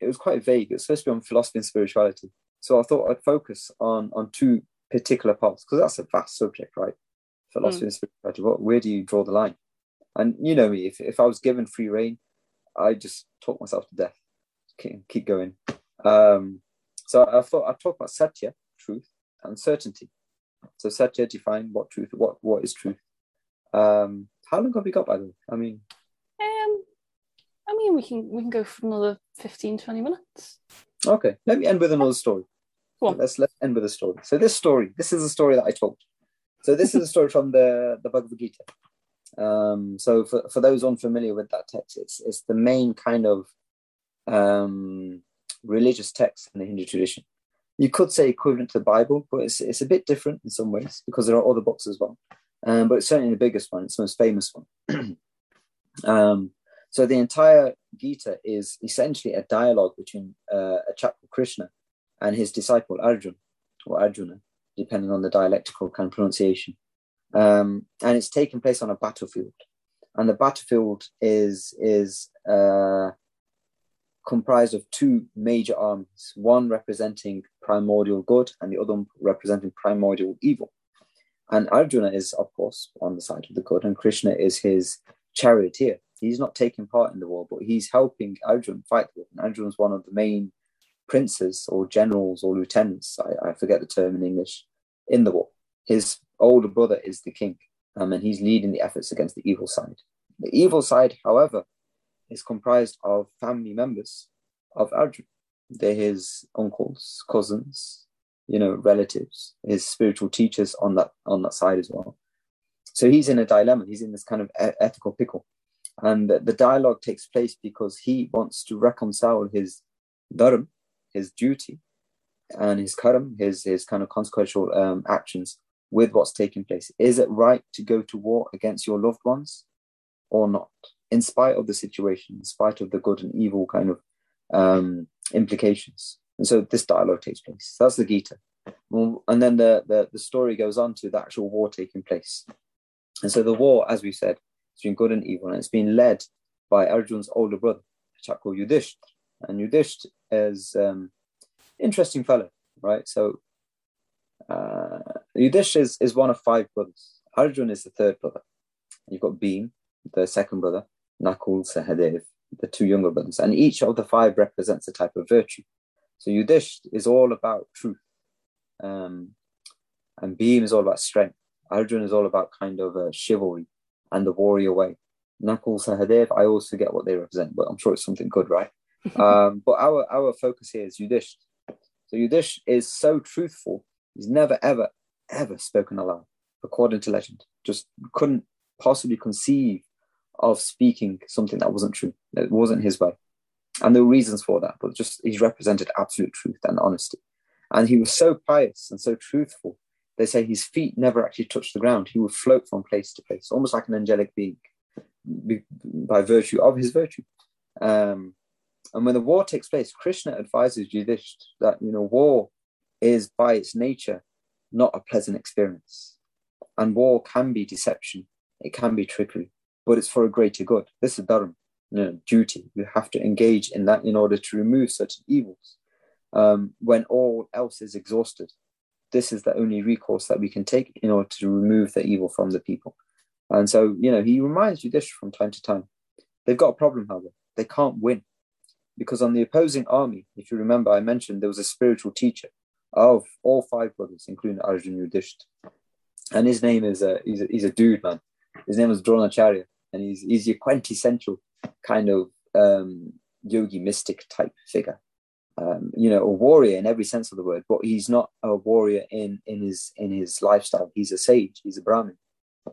It was quite vague. It was supposed to be on philosophy and spirituality. So I thought I'd focus on on two particular parts because that's a vast subject, right? Philosophy mm. and spirituality. What, where do you draw the line? And you know me, if, if I was given free reign, I just talk myself to death. Keep, keep going. Um, so I thought I'd talk about satya, truth, and certainty. So satya define what truth, what what is truth. Um, how long have we got by the way? I mean, I mean we can we can go for another 15, 20 minutes. Okay, let me end with another story. Let's let's end with a story. So this story, this is a story that I told. So this is a story from the the Bhagavad Gita. Um, so for, for those unfamiliar with that text, it's it's the main kind of um, religious text in the Hindu tradition. You could say equivalent to the Bible, but it's it's a bit different in some ways because there are other books as well. Um, but it's certainly the biggest one. It's the most famous one. [CLEARS THROAT] um, so the entire Gita is essentially a dialogue between uh, a chap called Krishna and his disciple Arjun or Arjuna, depending on the dialectical kind of pronunciation. Um, and it's taking place on a battlefield. And the battlefield is is uh, comprised of two major armies, one representing primordial good and the other representing primordial evil. And Arjuna is, of course, on the side of the good, and Krishna is his charioteer. He's not taking part in the war, but he's helping Arjuna fight the war. And Arjuna is one of the main princes or generals or lieutenants, I, I, forget the term in English, in the war. His older brother is the king, um, and he's leading the efforts against the evil side. The evil side, however, is comprised of family members of Arjun. They're his uncles, cousins, you know, relatives, his spiritual teachers on that on that side as well. So he's in a dilemma. He's in this kind of ethical pickle, and the, dialogue takes place because he wants to reconcile his dharm, his duty, and his karam, his his kind of consequential um, actions with what's taking place. Is it right to go to war against your loved ones or not? In spite of the situation, in spite of the good and evil kind of um, implications. And so this dialogue takes place. That's the Gita. And then the, the, the story goes on to the actual war taking place. And so the war, as we said, between good and evil, and it's been led by Arjun's older brother, a chap called Yudhishthira. And Yudhishthira is um, interesting fellow, right? So uh, Yudhishthira is, is one of five brothers. Arjun is the third brother. You've got Bhim, the second brother, Nakul, Sahadev, the two younger brothers, and each of the five represents a type of virtue. So Yudhishthira is all about truth, um, and Bhim is all about strength. Arjun is all about kind of uh, chivalry and the warrior way. Nakul, Sahadev, I also get what they represent, but I'm sure it's something good, right? [LAUGHS] um, but our our focus here is Yudhishthira. So Yudhishthira is so truthful. He's never, ever, ever spoken a lie, according to legend. Just couldn't possibly conceive of speaking something that wasn't true. That wasn't his way. And there were reasons for that, but just he's represented absolute truth and honesty. And he was so pious and so truthful. They say his feet never actually touched the ground. He would float from place to place, almost like an angelic being, by virtue of his virtue. Um, and when the war takes place, Krishna advises Yudhishthira that you know war is by its nature not a pleasant experience, and war can be deception, it can be trickery, but it's for a greater good. This is dharma, you know, duty. You have to engage in that in order to remove certain evils. Um, when all else is exhausted, this is the only recourse that we can take in order to remove the evil from the people. And so, you know, he reminds Yudhishthira from time to time. They've got a problem, however. They can't win because on the opposing army, if you remember, I mentioned there was a spiritual teacher of all five brothers, including Arjun Yudhishthira. And his name is a he's, a he's a dude, man. His name is Dronacharya, and he's he's your quintessential kind of um, yogi mystic type figure. Um, you know, a warrior in every sense of the word, but he's not a warrior in in his in his lifestyle. He's a sage. He's a Brahmin.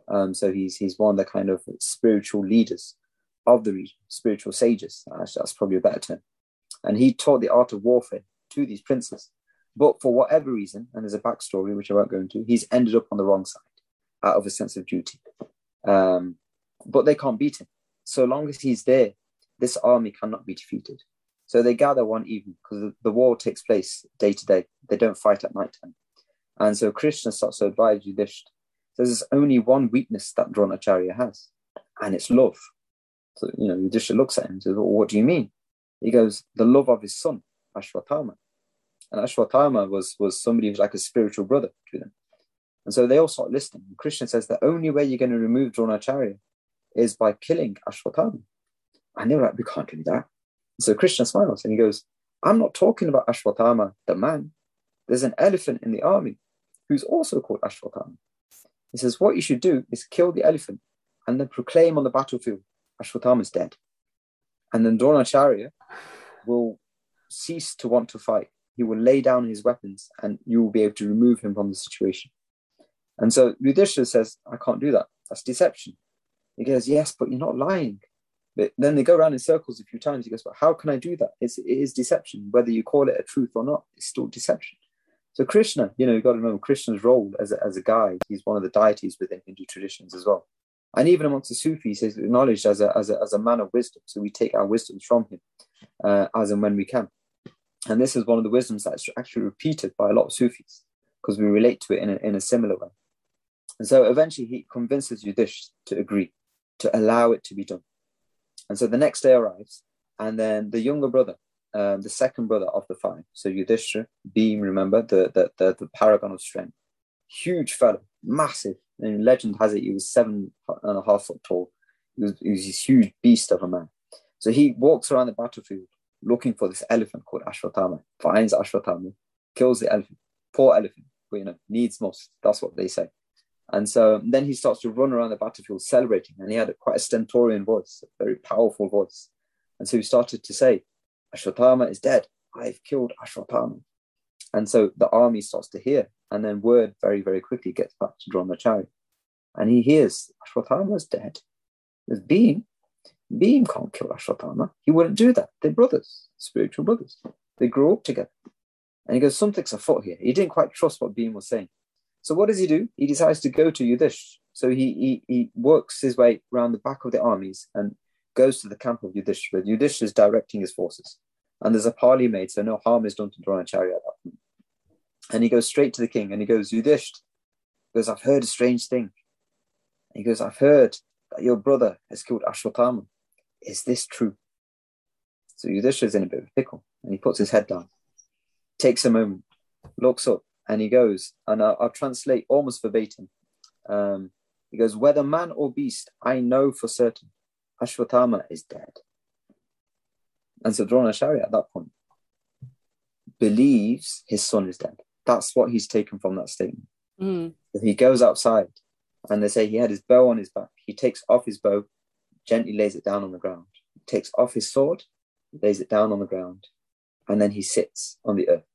Um, so he's he's one of the kind of spiritual leaders of the region, spiritual sages. That's, probably a better term. And he taught the art of warfare to these princes. But for whatever reason, and there's a backstory which I won't go into, he's ended up on the wrong side out of a sense of duty. Um, but they can't beat him. So long as he's there, this army cannot be defeated. So they gather one evening because the war takes place day to day. They don't fight at night time. And so Krishna starts to advise Yudhishthira. There's only one weakness that Dronacharya has, and it's love. So, you know, Yudhishthira looks at him and says, well, what do you mean? He goes, the love of his son, Ashwatthama. And Ashwatthama was, was somebody who's like a spiritual brother to them. And so they all start listening. And Krishna says, the only way you're going to remove Dronacharya is by killing Ashwatthama. And they were like, we can't do that. So Krishna smiles and he goes, I'm not talking about Ashwatthama, the man. There's an elephant in the army who's also called Ashwatthama. He says, what you should do is kill the elephant and then proclaim on the battlefield Ashwatthama is dead. And then Dronacharya will cease to want to fight. He will lay down his weapons and you will be able to remove him from the situation. And so Yudhishthira says, I can't do that. That's deception. He goes, Yes, but you're not lying. But then they go around in circles a few times. He goes, But how can I do that? It's, it is deception. Whether you call it a truth or not, it's still deception. So Krishna, you know, you've got to remember Krishna's role as a, as a guide. He's one of the deities within Hindu traditions as well. And even amongst the Sufis, he's acknowledged as a, as a, as a man of wisdom. So we take our wisdoms from him uh, as and when we can. And this is one of the wisdoms that's actually repeated by a lot of Sufis because we relate to it in a, in a similar way. And so eventually he convinces Yudhish to agree, to allow it to be done. And so the next day arrives, and then the younger brother, um, the second brother of the five, so Yudhishthira, Bhim, remember, the, the, the, the paragon of strength, huge fellow, massive, and legend has it he was seven and a half foot tall. He was, he was this huge beast of a man. So he walks around the battlefield looking for this elephant called Ashwatthama, finds Ashwatthama, kills the elephant. Poor elephant, but you know, needs most. That's what they say. And so then he starts to run around the battlefield celebrating, and he had quite a stentorian voice, a very powerful voice. And so he started to say, Ashwatthama is dead. I've killed Ashwatthama. And so the army starts to hear, and then word very, very quickly gets back to Dronacharya. And he hears Ashwatthama is dead. There's Bhim. Beam can't kill Ashwatthama. He wouldn't do that. They're brothers, spiritual brothers. They grew up together. And he goes, something's afoot here. He didn't quite trust what Bhim was saying. So what does he do? He decides to go to Yudhish. So he, he, he works his way around the back of the armies and goes to the camp of Yudhishthira. Yudhishthira is directing his forces. And there's a parley made, so no harm is done to Dronacharya at that point. And he goes straight to the king and he goes, Yudhishthira, he goes, I've heard a strange thing. And he goes, I've heard that your brother has killed Ashwatthama. Is this true? So Yudhishthira's in a bit of a pickle and he puts his head down, takes a moment, looks up, and he goes, and I'll, I'll translate almost verbatim. Um, he goes, Whether man or beast, I know for certain Ashwatthama is dead. And so Dronacharya at that point believes his son is dead. That's what he's taken from that statement. Mm. He goes outside and they say he had his bow on his back. He takes off his bow, gently lays it down on the ground, he takes off his sword, lays it down on the ground, and then he sits on the earth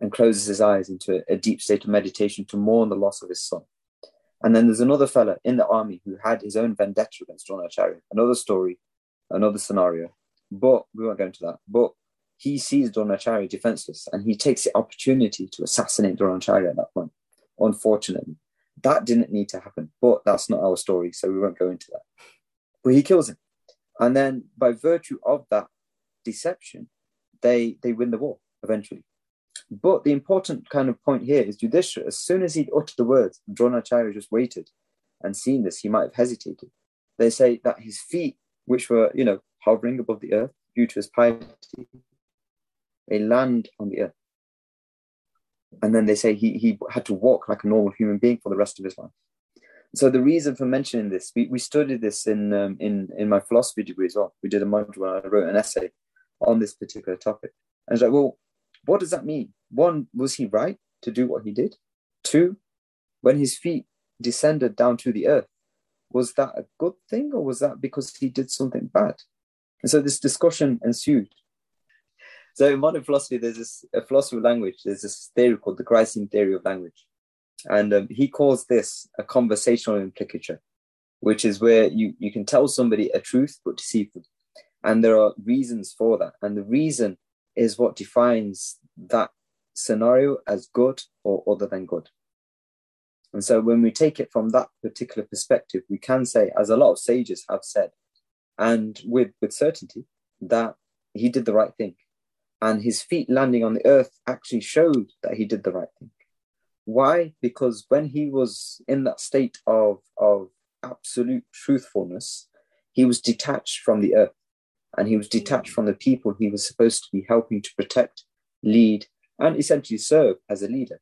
and closes his eyes into a, deep state of meditation to mourn the loss of his son. And then there's another fella in the army who had his own vendetta against Dronacharya. Another story, another scenario. But we won't go into that. But he sees Dronacharya defenseless and he takes the opportunity to assassinate Dronacharya at that point. Unfortunately, that didn't need to happen. But that's not our story, so we won't go into that. But he kills him. And then by virtue of that deception, they they win the war eventually. But the important kind of point here is Yudhishthira, as soon as he'd uttered the words, Dronacharya just waited and seen this, he might have hesitated. They say that his feet, which were, you know, hovering above the earth due to his piety, they land on the earth. And then they say he, he had to walk like a normal human being for the rest of his life. So the reason for mentioning this, we, we studied this in, um, in, in my philosophy degree as well. We did a module where I wrote an essay on this particular topic. And it's like, well, what does that mean? One, was he right to do what he did? Two, when his feet descended down to the earth, was that a good thing or was that because he did something bad? And so this discussion ensued. So in modern philosophy, there's this a philosophy of language. There's this theory called the Gricean theory of language, and um, he calls this a conversational implicature, which is where you you can tell somebody a truth but deceive them, and there are reasons for that. And the reason is what defines that scenario as good or other than good. And so when we take it from that particular perspective, we can say, as a lot of sages have said, and with, with certainty, that he did the right thing. And his feet landing on the earth actually showed that he did the right thing. Why? Because when he was in that state of, of absolute truthfulness, he was detached from the earth and he was detached from the people he was supposed to be helping to protect, lead, and essentially serve as a leader.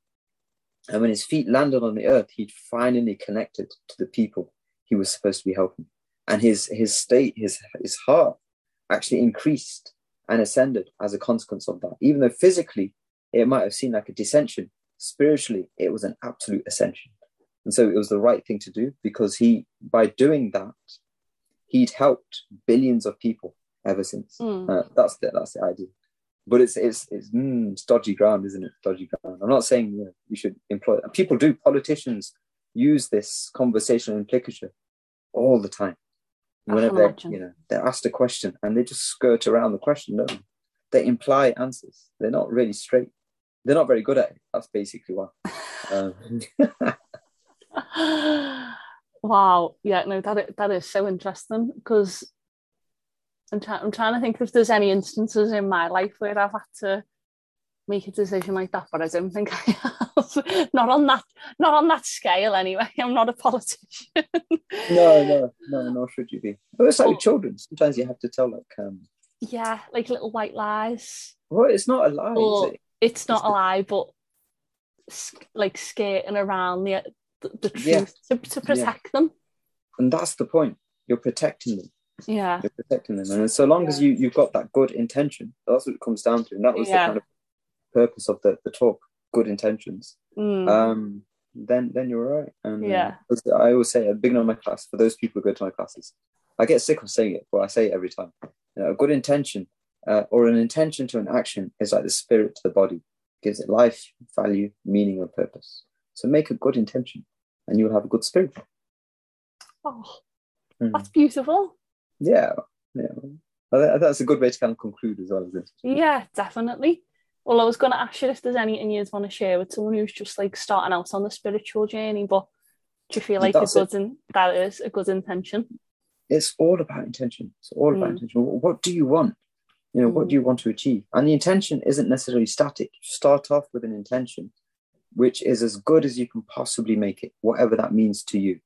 And when his feet landed on the earth, he'd finally connected to the people he was supposed to be helping. And his, his state, his, his heart actually increased and ascended as a consequence of that. Even though physically it might have seemed like a descension, spiritually it was an absolute ascension. And so it was the right thing to do because he, by doing that, he'd helped billions of people ever since. Mm. Uh, that's the that's the idea. But it's it's it's, mm, it's dodgy ground, isn't it? Dodgy ground. I'm not saying you, know, you should employ. People do. Politicians use this conversational implicature all the time. Whenever they you know they're asked a question and they just skirt around the question, don't they? They imply answers. They're not really straight. They're not very good at it. That's basically why. um, [LAUGHS] wow. Yeah. No, that that is so interesting because I'm, try- I'm trying to think if there's any instances in my life where I've had to make a decision like that, but I don't think I have. [LAUGHS] not on that, not on that scale anyway. I'm not a politician. [LAUGHS] no, no, no, nor should you be. But it's like with children. Sometimes you have to tell like um yeah, like little white lies. Well, it's not a lie, it? It's not It's a lie, but like skating around the the, the truth Yeah. to, to protect them. And that's the point. You're protecting them. Yeah. You're protecting them. And so long as you, you've got that good intention, that's what it comes down to. And that was Yeah. the kind of purpose of the, the talk, good intentions. Mm. Um, then then you're right And uh, Yeah. I always say at the beginning of my class, for those people who go to my classes, I get sick of saying it, but I say it every time. You know, a good intention uh, or an intention to an action is like the spirit to the body. gives it life, value, meaning, and purpose. So make a good intention and you'll have a good spirit. Oh, Mm. that's beautiful. Yeah, yeah. I That's a good way to kind of conclude as well, isn't it? Yeah, definitely. Well, I was going to ask you if there's anything you'd want to share with someone who's just like starting out on the spiritual journey, but do you feel like a That's good in, that is a good intention? It's all about intention. It's all about Mm. intention. What do you want? You know, what Mm. do you want to achieve? And the intention isn't necessarily static. You start off with an intention, which is as good as you can possibly make it, whatever that means to you.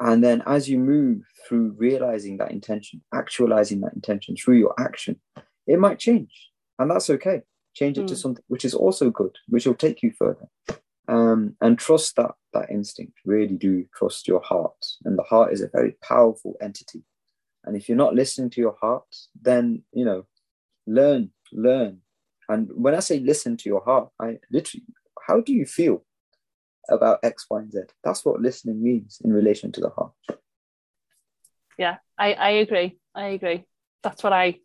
And then as you move through realizing that intention, actualizing that intention through your action, it might change. And that's okay. Change it to Mm. something which is also good, which will take you further. Um, and trust that that instinct. Really do trust your heart. And the heart is a very powerful entity. And if you're not listening to your heart, then you know, learn, learn. And when I say listen to your heart, I literally, how do you feel about X, Y, and Z? That's what listening means in relation to the heart. Yeah, I, I agree. I agree. That's what I,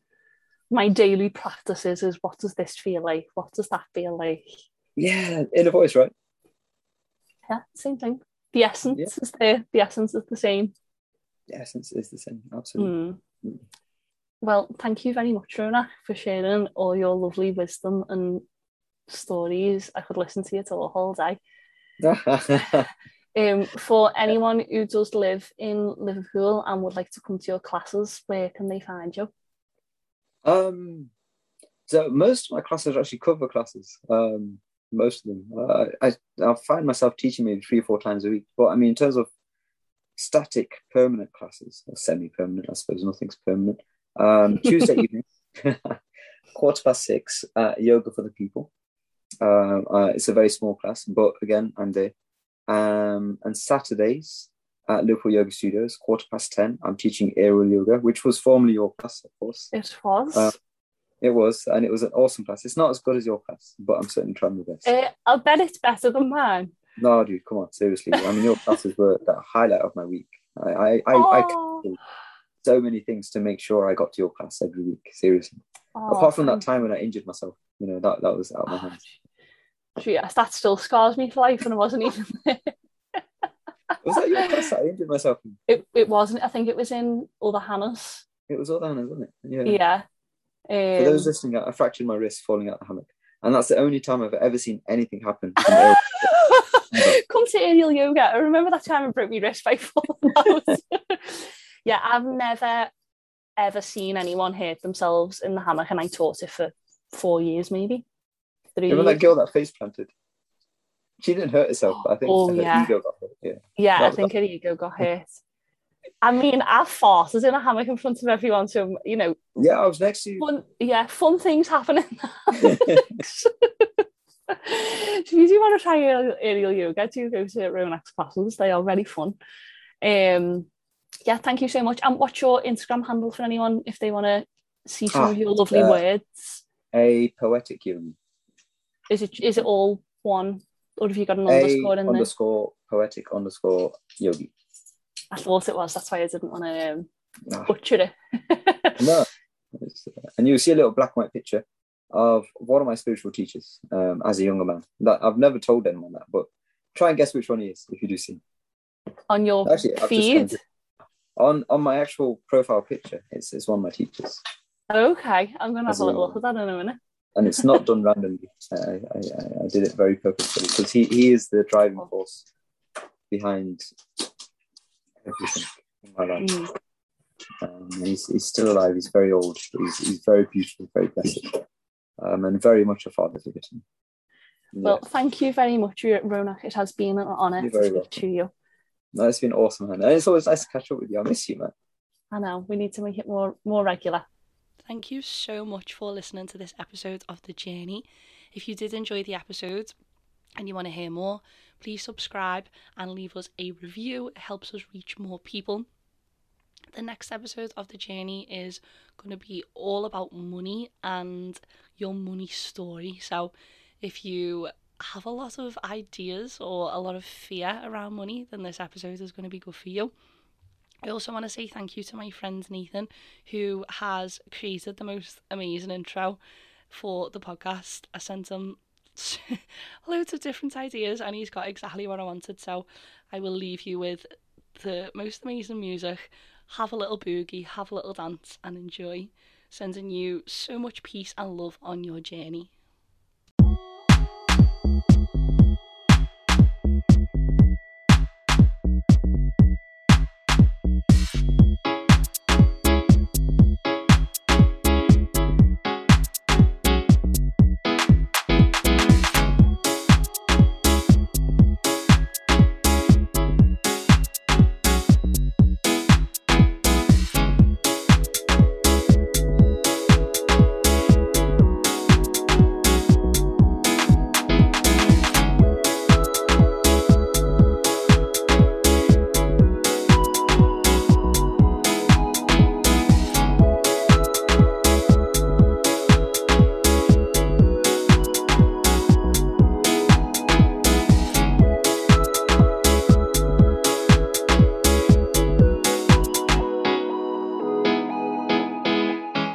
my daily practice is, is what does this feel like? What does that feel like? Yeah, inner voice, right? Yeah, same thing. The essence Yeah. is there. The essence is the same. The essence is the same. Absolutely. Mm. Mm. Well, thank you very much, Rona, for sharing all your lovely wisdom and stories. I could listen to you all whole day. [LAUGHS] Um, for anyone who does live in Liverpool and would like to come to your classes, where can they find you? Um, so most of my classes are actually cover classes. Um, most of them. Uh, I I find myself teaching maybe three or four times a week. But I mean, in terms of static permanent classes or semi-permanent, I suppose nothing's permanent. Um, Tuesday [LAUGHS] evening, [LAUGHS] quarter past six, uh, yoga for the people. Uh, uh, it's a very small class, but again, I'm there. Um, and Saturdays at Liverpool Yoga Studios, quarter past ten, I'm teaching aerial yoga, which was formerly your class, of course. It was. Uh, It was, and it was an awesome class. It's not as good as your class, but I'm certainly trying my best. Uh, I'll bet it's better than mine. no, dude, come on, seriously. I mean, your [LAUGHS] classes were the highlight of my week. I, I, I, I Oh. did so many things to make sure I got to your class every week. Seriously. Oh, Apart from that time when I injured myself, you know, that that was out of my hands. Yes, that still scars me for life, and I wasn't even [LAUGHS] there. Was that your that I injured myself in? It, it wasn't. I think it was in Other Hannah's. It was all down, wasn't it? Yeah. Yeah. For those Um, listening, I fractured my wrist falling out of the hammock, and that's the only time I've ever seen anything happen. [LAUGHS] [LAUGHS] Come to aerial yoga. I remember that time I broke my wrist by falling out. yeah, I've never ever seen anyone hurt themselves in the hammock, and I taught it for four years, maybe three. Remember that girl that face planted? She didn't hurt herself, but I think Oh, her yeah. ego got hurt. Yeah. Yeah, I That- think her ego got hurt. I mean, I farted in a hammock in front of everyone, so you know, Yeah, I was next to you. fun, yeah, fun things happen in the so if you do want to try aerial, yoga, do you go to Rownak's classes. They are very fun. Um, yeah, thank you so much. And what's your Instagram handle for anyone if they want to see some Ah, of your lovely uh, words? a poetic yogi. Is it is it all one, or have you got an A underscore in there? underscore poetic underscore yogi. I thought it was. That's why I didn't want to um, butcher it. [LAUGHS] no. [LAUGHS] Uh, And you'll see a little black and white picture of one of my spiritual teachers um, as a younger man. That I've never told anyone that, but try and guess which one he is if you do see. on your Actually, feed. on on my actual profile picture, it's, it's one of my teachers, Okay, I'm gonna have As a- little look at that in a minute. And it's not done randomly. I, I, I- did it very purposefully because he, he is the driving force behind everything in my life. Mm. Um, he's, he's still alive. He's very old. But he's, he's very beautiful, very blessed, um, and very much a father figure to me. Well, thank you very much, Rownak. It has been an honour to speak welcome. to you. no, it's been awesome. And it's always nice to catch up with you. I miss you, man. I know we need to make it more more regular. Thank you so much for listening to this episode of The Journey. If you did enjoy the episode and you want to hear more, please subscribe and leave us a review. It helps us reach more people. The next episode of The Journey is going to be all about money and your money story. So, if you have a lot of ideas or a lot of fear around money, then this episode is going to be good for you. I also want to say thank you to my friend Nathan, who has created the most amazing intro for the podcast. I sent him [LAUGHS] loads of different ideas, and he's got exactly what I wanted. So I will leave you with the most amazing music. Have a little boogie, have a little dance, and enjoy. Sending you so much peace and love on your journey.